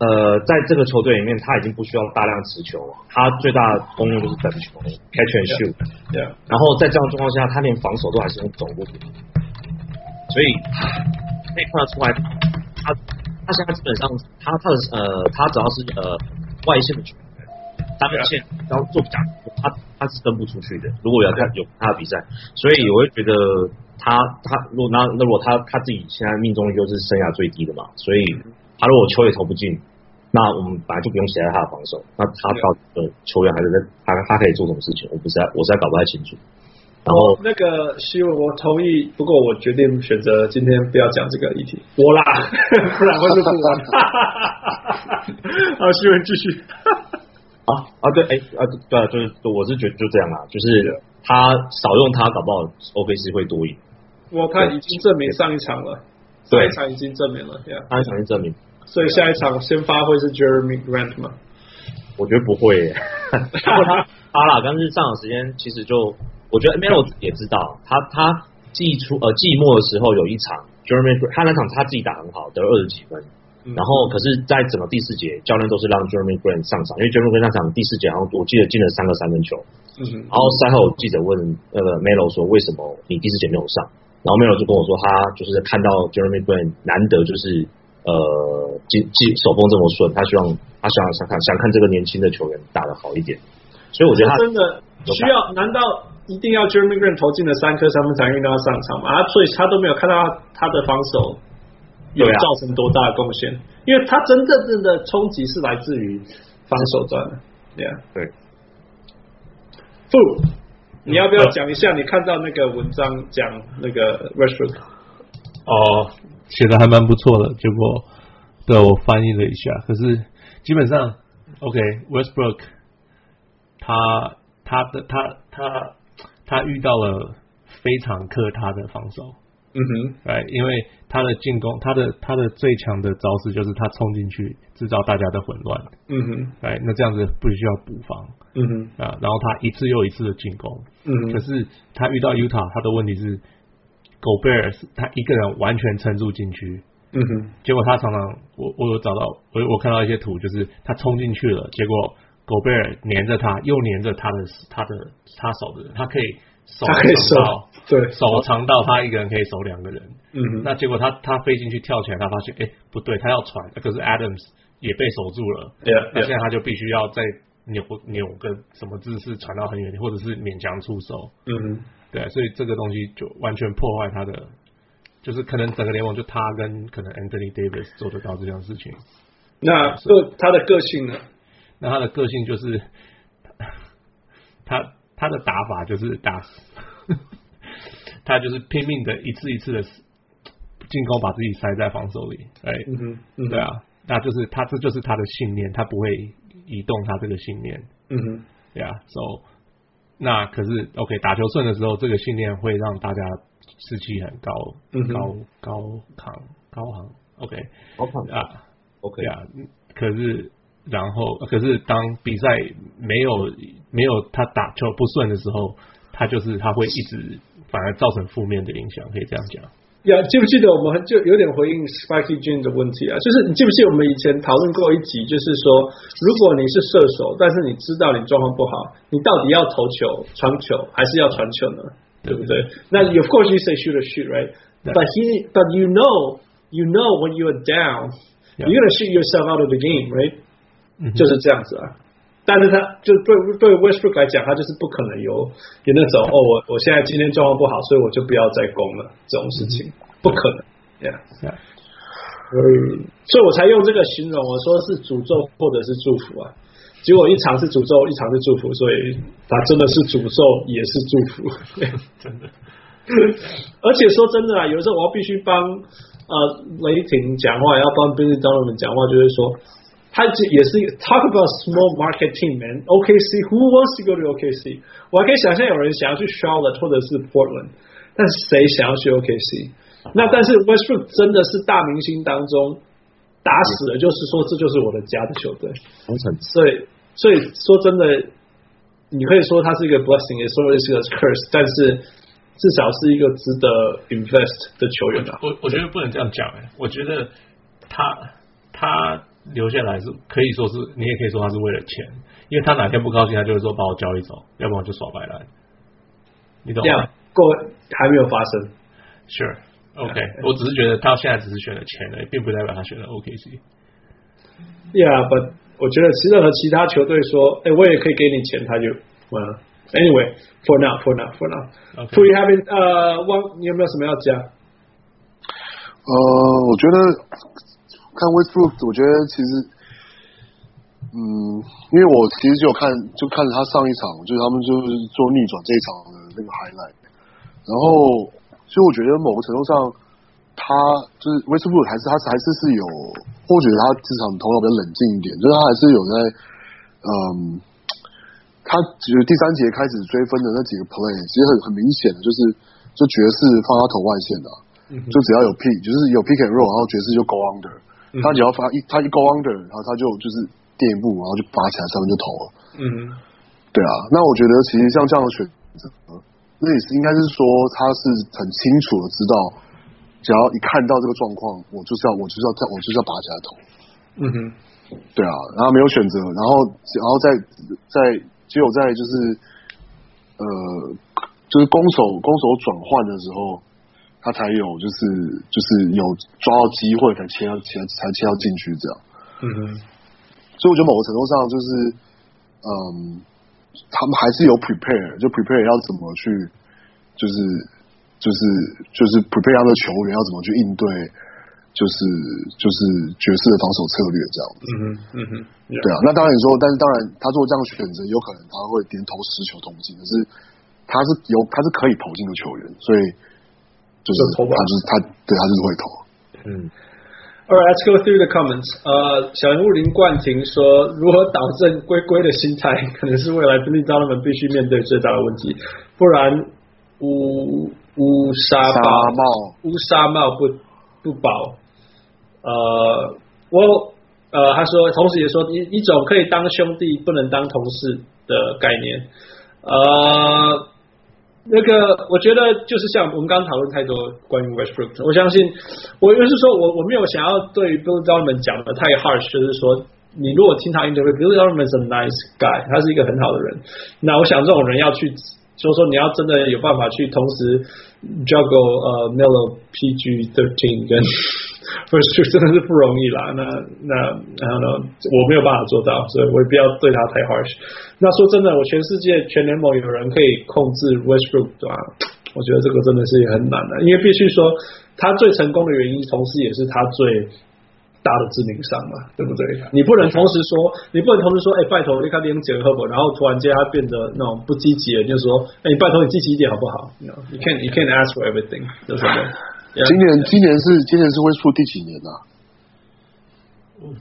呃，在这个球队里面他已经不需要大量持球了，他最大的功用就是等球，catch and shoot。对啊。然后在这样状况下，他连防守都还是用走路，所以 可以看得出来，他他现在基本上他他的呃，他只要是呃外线的球。三分线，然后做假，他他是跟不出去的。如果要看有他的比赛，所以我会觉得他他如果那那如果他他自己现在命中率就是生涯最低的嘛，所以他如果球也投不进，那我们本来就不用期待他的防守。那他到呃球员还是在他他可以做什么事情，我不是在我实在搞不太清楚。然后那个希望我同意，不过我决定选择今天不要讲这个议题，我啦，不然会是不完。好，希望继续。啊啊对哎啊对啊，就是我是觉得就这样啊，就是他少用他，搞不好 OKC 会多赢。我看已经证明上一场了，上一场已经证明了，对啊，上一场已经证明。所以下一场先发会是 Jeremy Grant 吗？我觉得不会耶，他他啦，但是上场时间其实就我觉得 Melo 也知道，他他季初呃季末的时候有一场 Jeremy Grant 他那场他自己打很好，得了二十几分。然后，可是，在整个第四节，教练都是让 Jeremy Grant 上场，因为 Jeremy Grant 那场第四节，然后我记得进了三个三分球。嗯哼。然后赛后记者问那个 Melo 说：“为什么你第四节没有上？”然后 Melo 就跟我说：“他就是看到 Jeremy Grant 难得就是呃，进进手风这么顺，他希望他想想看想看这个年轻的球员打得好一点，所以我觉得他真的需要，难道一定要 Jeremy Grant 投进了三颗三分才运动要上场嘛？啊，所以他都没有看到他的防守有造成多大的贡献，啊、因为他真正正的冲击是来自于防守端的，Yeah，对。不，你要不要讲一下你看到那个文章讲那个 Westbrook？哦，写的还蛮不错的，结果对我翻译了一下，可是基本上 OK，Westbrook、okay, 他他的他他他遇到了非常克他的防守。嗯哼，哎，因为他的进攻，他的他的最强的招式就是他冲进去制造大家的混乱。嗯哼，哎，那这样子不需要补防。嗯哼，啊，然后他一次又一次的进攻。嗯哼，可是他遇到 Utah，他的问题是，Gobert 他一个人完全撑住禁区。嗯哼，结果他常常，我我有找到，我我看到一些图，就是他冲进去了，结果 Gobert 黏着他，又黏着他的他的他手的人，他可以。手长到对，手长到他一个人可以守两个人。嗯哼，那结果他他飞进去跳起来，他发现哎不对，他要传，可是 Adams 也被守住了。对啊，那现在他就必须要再扭扭个什么姿势传到很远，或者是勉强出手。嗯哼，对，所以这个东西就完全破坏他的，就是可能整个联盟就他跟可能 Anthony Davis 做得到这件事情。那个他的个性呢？那他的个性就是 他。他的打法就是打死，他就是拼命的一次一次的进攻，把自己塞在防守里。哎，嗯哼，嗯对啊，那就是他，这就是他的信念，他不会移动他这个信念。嗯哼，对啊，so 那可是 OK，打球顺的时候，这个信念会让大家士气很高，嗯、高高亢高昂。OK，高亢啊，OK 啊，可是。然后，可是当比赛没有没有他打球不顺的时候，他就是他会一直反而造成负面的影响，可以这样讲。呀，记不记得我们就有点回应 Spiky June 的问题啊？就是你记不记得我们以前讨论过一集，就是说，如果你是射手，但是你知道你状况不好，你到底要投球、传球还是要传球呢？对不对？那 Of course you say shoot or shoot, right? But he, but you know, you know when you are down, you're gonna shoot yourself out of the game, right? 就是这样子啊，但是他就对对 Westbrook 来讲，他就是不可能有有那种哦，我我现在今天状况不好，所以我就不要再攻了这种事情，不可能，Yeah，所以所以我才用这个形容，我说是诅咒或者是祝福啊，结果一场是诅咒，一场是祝福，所以他真的是诅咒也是祝福，真的，而且说真的啊，有的时候我要必须帮呃雷霆讲话，要帮 Billy Donovan 讲话，就是说。他也是 talk about small market team man OKC who wants to go to OKC 我还可以想象有人想要去 Charlotte 或者是 Portland，但谁想要去 OKC？那但是 Westbrook 真的是大明星当中打死了，就是说这就是我的家的球队。所以所以说真的，你可以说他是一个 blessing，也说是一个 curse，但是至少是一个值得 invest 的球员啊。我我觉得不能这样讲哎，我觉得他他。留下来是可以说是，你也可以说他是为了钱，因为他哪天不高兴，他就会说把我交易走，要不然我就耍白烂。你懂吗？这样过还没有发生。Sure，OK，我只是觉得他现在只是选了钱而已，并不代表他选了 OKC。Yeah，but 我觉得其任何其他球队说，哎，我也可以给你钱，他就完了。Anyway，for now，for now，for now。Do you have it？呃，汪，你有没有什么要加？呃，我觉得。看 Westbrook，我觉得其实，嗯，因为我其实就有看，就看了他上一场，就是他们就是做逆转这一场的那个 highlight，然后，所以我觉得某个程度上，他就是 Westbrook 还是他还是是有，或许他这场头脑比较冷静一点，就是他还是有在，嗯，他就是第三节开始追分的那几个 play，其实很很明显的就是，就爵士放他投外线的，就只要有 P，就是有 pick and roll，然后爵士就 go under。他只要发一，他一 go under，然后他就就是垫一步，然后就拔起来，上面就投了。嗯，对啊。那我觉得其实像这样的选择，那也是应该是说他是很清楚的知道，只要一看到这个状况，我就是要，我就是要，我就是要拔起来投。嗯哼，对啊。然后没有选择，然后然后再在只有在就是呃，就是攻守攻守转换的时候，他才有就是就是有抓到机会才切到切才切到进去这样。嗯哼，所以我觉得某个程度上就是，嗯，他们还是有 prepare，就 prepare 要怎么去，就是就是就是 prepare 他的球员要怎么去应对，就是就是爵士的防守策略这样子。嗯哼，嗯哼，对啊，那当然你说，但是当然他做这样的选择，有可能他会连投十球都不进，可是他是有他是可以投进的球员，所以就是他就是他对他就是会投。嗯。Alright, let's go through the comments. 呃，小人物林冠廷说，如何导正龟龟的心态，可能是未来宾利张他们必须面对最大的问题，不然乌乌纱帽乌纱帽不不保。呃，我呃他说，同时也说一一种可以当兄弟不能当同事的概念。呃。那个，我觉得就是像我们刚刚讨论太多关于 Westbrook，我相信，我就是说我我没有想要对 Bill Donovan 讲的太 HARS 就是说你如果听他 interview，Bill Donovan 是 nice guy，他是一个很好的人。那我想这种人要去，就是说你要真的有办法去同时 juggle 呃 Melo PG thirteen 跟。不是，真的是不容易啦。那那然后呢，我没有办法做到，所以我也不要对他太 harsh。那说真的，我全世界全联盟有人可以控制 Westbrook，对吧？我觉得这个真的是也很难的，因为必须说他最成功的原因，同时也是他最大的致命伤嘛，对不对？你不能同时说，你不能同时说，哎，拜托，你看连结合不？然后突然间他变得那种不积极了，就是说，哎，你拜托你积极一点好不好？You can't you can't ask for everything，就是这样。Yeah, 今年今年是今年是会出第几年呢、啊？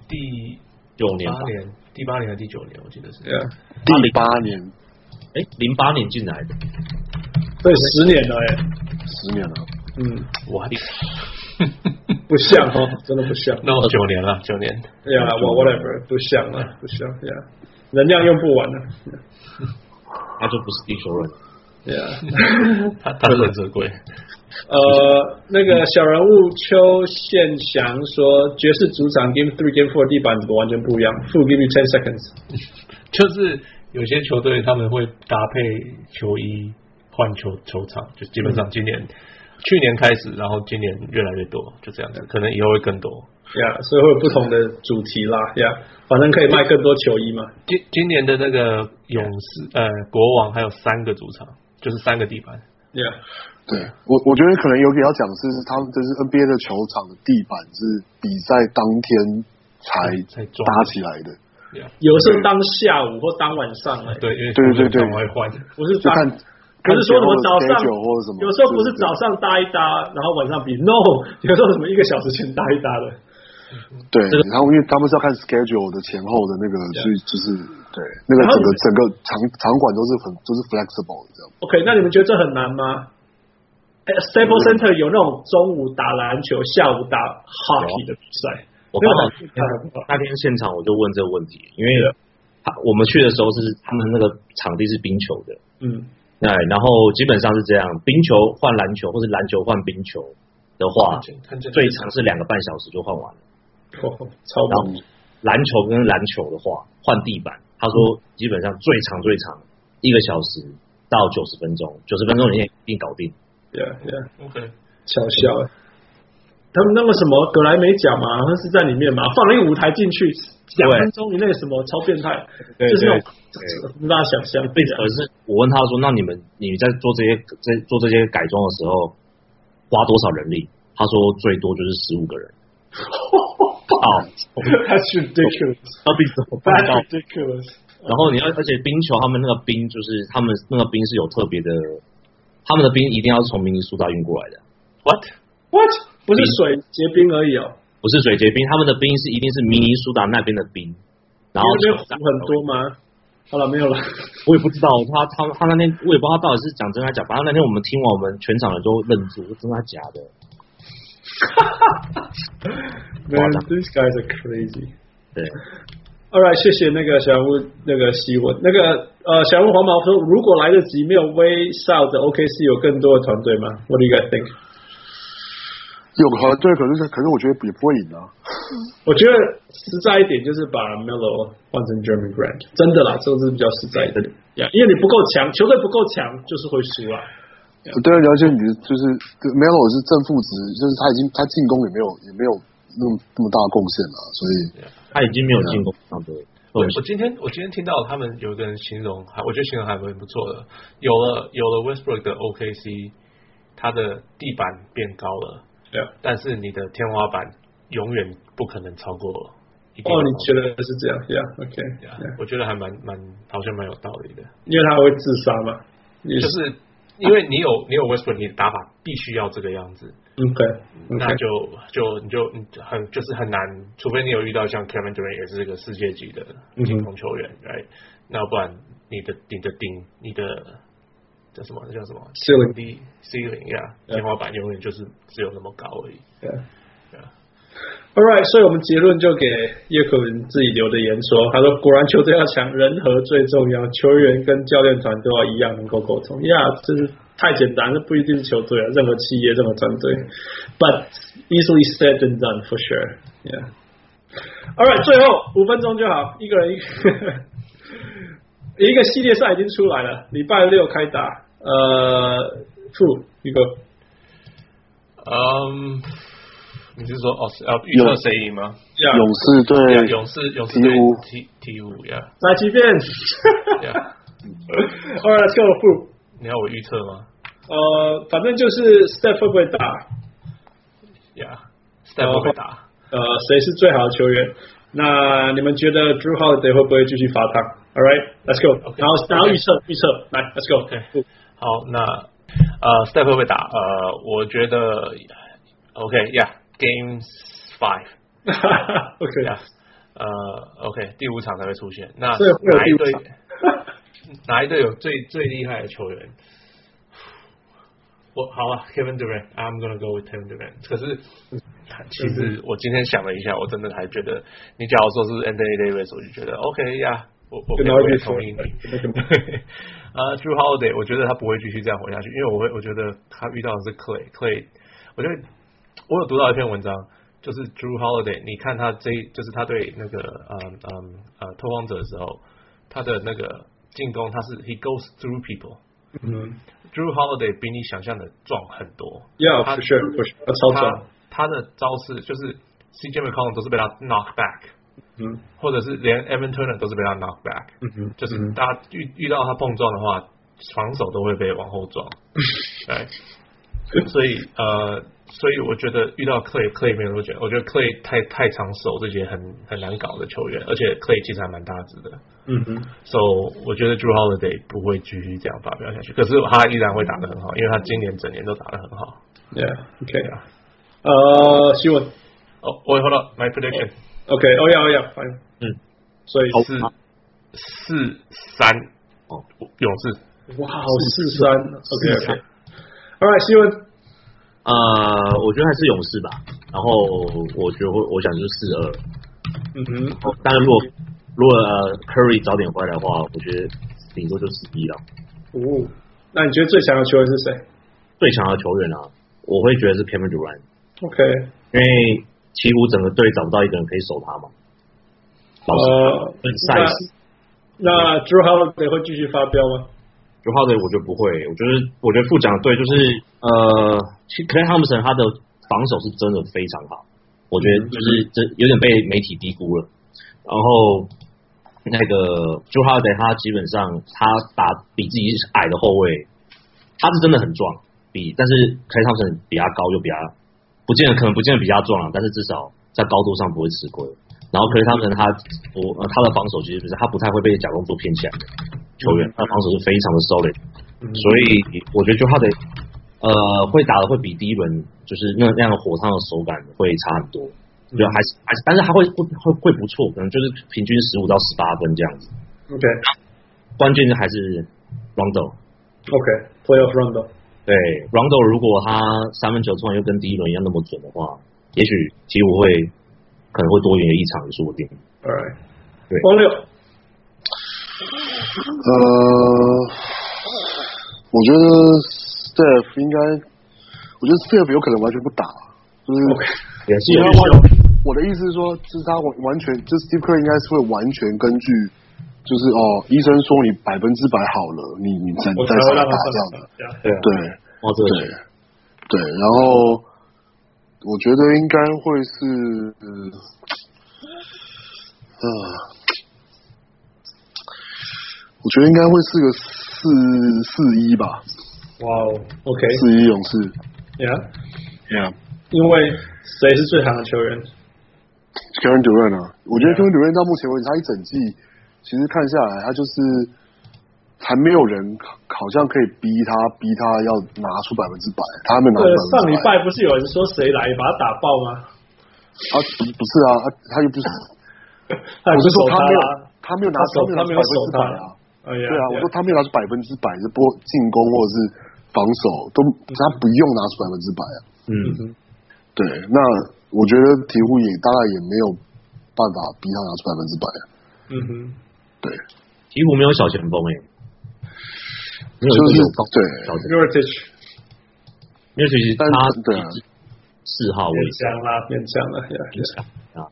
第九年吧，第八年还是第九年？我记得是。Yeah. 第八年，哎，零八年进来的，对，十年了哎，十年了。嗯，我还，不像哦，真的不像。那我九年了，九年。呀，我 whatever 不像了，不像呀，能量用不完了。他就不是地球人。Yeah. 他他是忍者龟。呃，那个小人物邱宪祥说，爵士主场 Game Three Game Four 地板怎么完全不一样？Full give you ten seconds。就是有些球队他们会搭配球衣换球球场，就基本上今年、嗯、去年开始，然后今年越来越多，就这样子，可能以后会更多。呀，yeah, 所以会有不同的主题啦。呀，yeah, 反正可以卖更多球衣嘛。今今年的那个勇士呃国王还有三个主场，就是三个地板。呀。对我，我觉得可能有点要讲是，他们这是 NBA 的球场的地板是比赛当天才才搭起来的，有时候当下午或当晚上来。对，对对对。对，换。不是看，不是说什么早上或者什么，有时候不是早上搭一搭，然后晚上比 no，有时候什么一个小时前搭一搭的。对，然后因为他们是要看 schedule 的前后的那个，所以就是对那个整个整个场场馆都是很都是 flexible 的这样。OK，那你们觉得这很难吗？Staples Center 有那种中午打篮球，下午打 hockey 的比赛。我刚好那天现场我就问这个问题，因为他我们去的时候是他们那个场地是冰球的，嗯，对，然后基本上是这样，冰球换篮球或是篮球换冰球的话，最长是两个半小时就换完了。哦，超棒。篮球跟篮球的话换地板，他说基本上最长最长一个小时到九十分钟，九十分钟你一定搞定。对啊，对啊，OK，笑笑。他们那个什么格莱美奖嘛，好像是在里面嘛，放了一个舞台进去，两分钟以内什么超变态，就是那种无法想象。可是我问他说：“那你们你在做这些在做这些改装的时候，花多少人力？”他说：“最多就是十五个人。”啊，That's ridiculous！到底怎么办到？Ridiculous！然后你要，而且冰球他们那个冰就是他们那个冰是有特别的。他们的冰一定要是从明尼苏达运过来的。What? What? 不是水结冰而已哦。不是水结冰，他们的冰是一定是明尼苏达那边的冰。然后那边湖很多吗？好了，没有了。我也不知道，他他他那天我也不知道他到底是讲真还是假。反正那天我们听完，我们全场人都愣住，真的假的？哈哈哈！Man, these guys are crazy。对。All right，谢谢那个小人物那个希文，那个呃小人物黄毛说，如果来得及，没有威少的 OKC 有更多的团队吗？What do you guys think？有团队，可是可是我觉得也不会赢啊。我觉得实在一点就是把 Melo 换成 Jerami Grant，真的啦，这个是比较实在的。呀，因为你不够强，球队不够强，就是会输啊。对啊，了解你的就是 Melo 是正负值，就是他已经他进攻也没有也没有那么那么大的贡献了，所以他已经没有进攻上的。我我今天我今天听到他们有一个人形容，还我觉得形容还蛮不错的。有了有了 Westbrook 的 OKC，他的地板变高了，对，但是你的天花板永远不可能超过。哦，你觉得是这样？Yeah，OK，我觉得还蛮蛮好像蛮有道理的，因为他会自杀嘛，就是。因为你有你有 Westbrook，你的打法必须要这个样子。嗯，对，那就就你就很就是很难，除非你有遇到像 Kevin Durant 也是这个世界级的进攻球员，来、嗯，那不然你的你的顶你的叫什么？那叫什么？Ceiling ceiling 呀，天花板永远就是只有那么高而已。对。All right，所以我们结论就给叶可文自己留的言说，他说果然球队要强，人和最重要，球员跟教练团都要一样能够沟通。呀，这是太简单，这不一定是球队啊，任何企业、任何团队。But easily said and done for sure. Yeah. All right，最后五分钟就好，一个人一个，一个系列赛已经出来了，礼拜六开打。呃，负一个，嗯。你是说哦，要预测谁赢吗？勇士对勇士，勇士对 T T 五呀。来几遍？Alright，let's go。你要我预测吗？呃，反正就是 Steph 会不会打？Yeah，Steph 会不会打？呃，谁是最好的球员？那你们觉得 Drew Holiday 会不会继续发烫？All right，let's go。然后然后预测预测，来，let's go。OK，好，那呃，Steph 会不会打？呃，我觉得 OK，Yeah。Game Five，OK，呃，OK，第五场才会出现。那哪一队？哪一队有最最厉害的球员？我好啊，Kevin Durant，I'm gonna go with Kevin Durant。可是，其实我今天想了一下，我真的还觉得，你假如说是 Anthony Davis，我就觉得 OK 呀，我我可以同意你。啊，Jrue Holiday，我觉得他不会继续这样活下去，因为我会，我觉得他遇到的是 Clay，Clay，我觉得。我有读到一篇文章，就是 Jrue Holiday，你看他这，就是他对那个嗯嗯呃拓荒者的时候，他的那个进攻，他是 He goes through people。嗯，Drew Holiday 比你想象的壮很多。Yeah，他是不是他超壮？他的招式就是 CJ McCollum 都是被他 knock back，嗯，或者是连 Evan Turner 都是被他 knock back，嗯哼，就是大家遇遇到他碰撞的话，防守都会被往后撞。对，所以呃。所以我觉得遇到 Clay Clay 没有那么卷，我觉得 Clay 太太长手这些很很难搞的球员，而且 Clay 其实还蛮大只的。嗯哼，，so 我觉得 Jrue Holiday 不会继续这样发表下去，可是他依然会打得很好，因为他今年整年都打得很好。Yeah，OK 啊。呃，新闻。哦，我 hold up my prediction。OK，哦呀哦呀，fine。嗯，所以是四三哦，勇士。哇，四三。OK，OK。Alright，新闻。呃，我觉得还是勇士吧。然后我觉得我我想就是四二。嗯哼。当然，如果如果呃 Curry 早点回来的话，我觉得顶多就四一了。哦，那你觉得最强的球员是谁？最强的球员啊，我会觉得是 Kevin Durant。OK。因为鹈鹕整个队找不到一个人可以守他嘛。呃，赛斯。那 Drew Holiday 会继续发飙吗？Jrue Holiday 我觉得不会。我觉得我觉得副讲的对，就是呃。其实 Klay Thompson 他的防守是真的非常好，我觉得就是这有点被媒体低估了。然后那个 Jrue Holiday 他基本上他打比自己矮的后卫，他是真的很壮，比但是 Klay Thompson 比他高又比他不见得可能不见得比他壮了，但是至少在高度上不会吃亏。然后 Klay Thompson 他不他的防守其实不是他不太会被假动作骗起来的球员，他的防守是非常的 solid，所以我觉得 Jrue Holiday。呃，会打的会比第一轮就是那那样的火烫的手感会差很多，对、嗯，还是还是，但是他会会会会不错，可能就是平均十五到十八分这样子。OK，关键的还是 Rondo。OK，Playoff Rondo。对，Rondo 如果他三分球突然又跟第一轮一样那么准的话，也许鹈鹕会可能会多赢一场也说不定。Alright，对。王六，呃，我觉得。Steph 应该，我觉得 Steph 有可能完全不打，就是也是有。我的意思是说，就是他完完全，就是 Steve Kerr 应该是会完全根据，就是哦，医生说你百分之百好了，你你再再打这样的，对对。对对，然后我觉得应该会是，嗯，啊，我觉得应该会是个四四一吧。哇哦，OK，四一勇士，Yeah，Yeah，Yeah. 因为谁是最强的球员？Kevin Durant 啊，我觉得 Kevin Durant 到目前为止，他一整季其实看下来，他就是。还没有人好像可以逼他，逼他要拿出百分之百，他还没拿出百分之百。上礼拜不是有人说谁来把他打爆吗？啊，不不是啊，他又不是，他不是说他没有，他没有拿出他没有百分之百啊。对啊，我说他没有拿出百分之百，的波进攻或者是防守都他不用拿出百分之百啊。嗯，对，那我觉得鹈鹕也大概也没有办法逼他拿出百分之百啊。嗯哼，对，鹈鹕没有小前锋诶。没有就是对，Mirotic，因为其实他对四号位变强了，变强了，变强啊。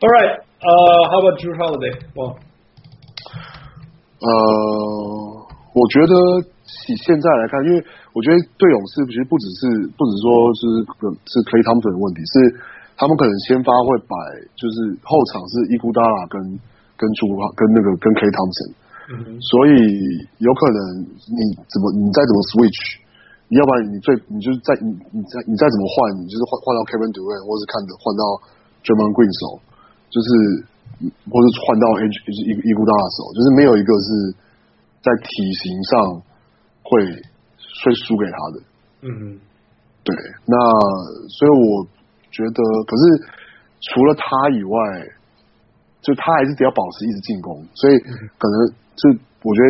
All right，呃、uh,，How about Jrue Holiday？哇，呃，我觉得以现在来看，因为我觉得对勇士其实不只是不只说是是 Klay Thompson 的问题，是他们可能先发会摆，就是后场是伊古达拉跟跟朱跟那个跟 Klay Thompson。所以有可能你怎么你再怎么 switch，你要不然你最你就是再你你再你再怎么换，你就是换换到 Kevin Durant，或是看着换到 Draymond Green 手，就是或是换到 H 就是伊伊古达拉手，就是没有一个是在体型上会会输给他的。嗯嗯，对，那所以我觉得，可是除了他以外，就他还是得要保持一直进攻，所以可能。就我觉得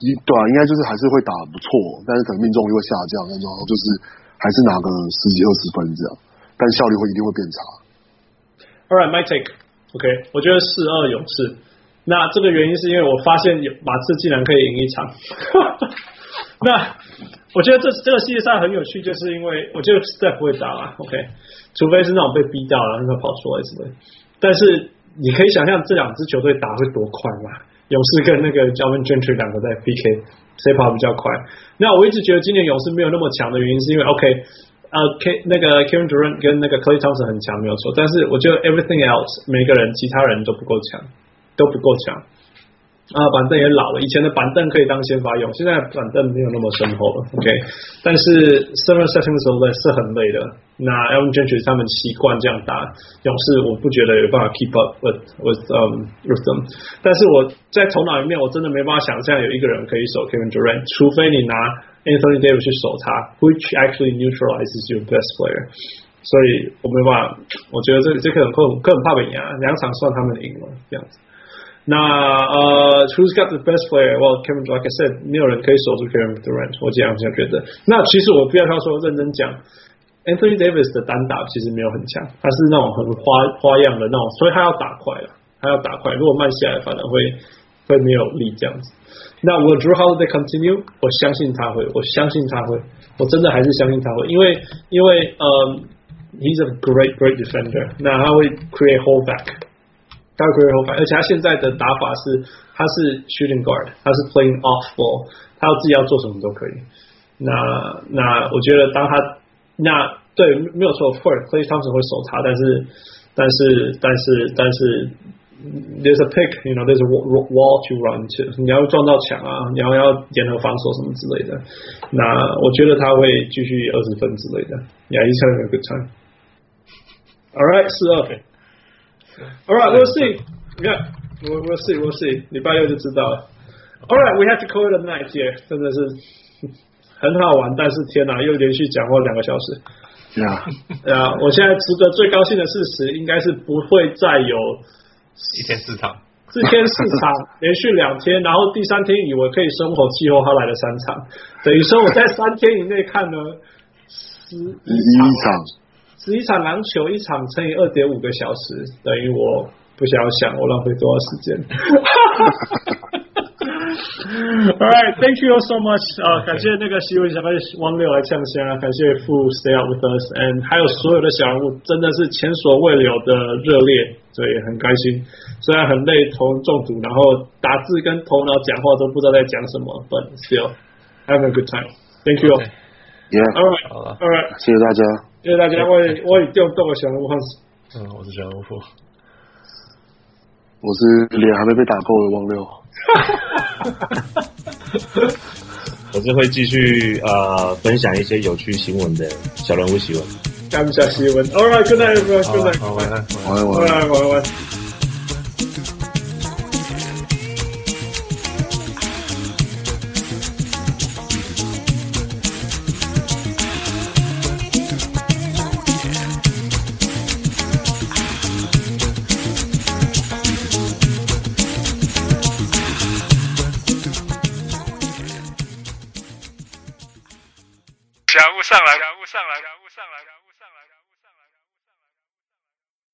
一对啊，应该就是还是会打不错，但是可能命中率会下降，那种就是还是拿个十几二十分这样，但效率会一定会变差。All right, my take. OK，我觉得四二勇士。那这个原因是因为我发现马刺竟然可以赢一场。那我觉得这这个系列赛很有趣，就是因为我觉得 Steph 不会打啊。OK，除非是那种被逼掉了，那跑出来之类。但是。你可以想象这两支球队打会多快嘛？勇士跟那个 Alvin Gentry 两个在 PK，谁跑比较快？那我一直觉得今年勇士没有那么强的原因，是因为 OK，呃，K 那个 Kevin Durant 跟那个 Clay Thompson 很强，没有错。但是我觉得 Everything else 每个人其他人都不够强，都不够强。啊，板凳也老了，以前的板凳可以当先发用，现在板凳没有那么深厚了。OK，但是 seven seconds of that 是很累的。那 Elvin Gentry 他们习惯这样打勇士，我不觉得有办法 keep up with with um with them。但是我在头脑里面，我真的没办法想象有一个人可以守 Kevin Durant，除非你拿 Anthony Davis 去守他，which actually neutralizes your best player。所以我没办法，我觉得这这可能可能怕本牙，两场算他们赢了这样子。那呃，Who's got the best player? Well, Kevin, like I said，没有人可以守住 Kevin Durant。我这样这样觉得。那其实我不要他说认真讲，Anthony Davis 的单打其实没有很强，他是那种很花花样的那种，所以他要打快了，他要打快。如果慢下来，反而会会没有力这样子。那 Will Jrue Holiday continue？我相信他会，我相信他会，我真的还是相信他会，因为因为呃、um,，He's a great great defender。那他会 create hold back？back。他可以后排，而且他现在的打法是，他是 shooting guard，他是 playing off ball，他要自己要做什么都可以。那那我觉得当他那对没有错，Klay Thompson 会守他，但是但是但是但是 there's a pick，you know，there's a wall to run to，你要撞到墙啊，你要要联合防守什么之类的。那我觉得他会继续二十分之类的。Yeah, he's having a good time. All right，四二。All right, we'll see. Yeah, we'll we'll see, we'll see. 礼拜六就知道了。All right, we have to call it a night here. 真的是 很好玩，但是天哪，又连续讲过两个小时。Yeah. 啊，我现在值得最高兴的事实，应该是不会再有一天四场，四天四场 连续两天，然后第三天以为可以生活气候，他来了三场，等于说我在三天以内看了十一场。十一场篮球，一场乘以二点五个小时，等于我不想要想我浪费多少时间。All right, thank you all so much. 啊、uh, 感谢那个希文小白汪六来呛声啊，感谢富 stay out with us and 还有所有的小人物，真的是前所未有的热烈，所以很开心。虽然很累，头中毒，然后打字跟头脑讲话都不知道在讲什么，but still have a good time. Thank you。right。好了。All right。谢谢大家。谢谢大家。我我用动我小人物。嗯，我是小人物。我是脸还没被打够的汪六。我是会 继续呃分享一些有趣新闻的小人物新闻。感谢新闻。All right，good night，good night。好，晚安，晚安，晚安，晚安。上来。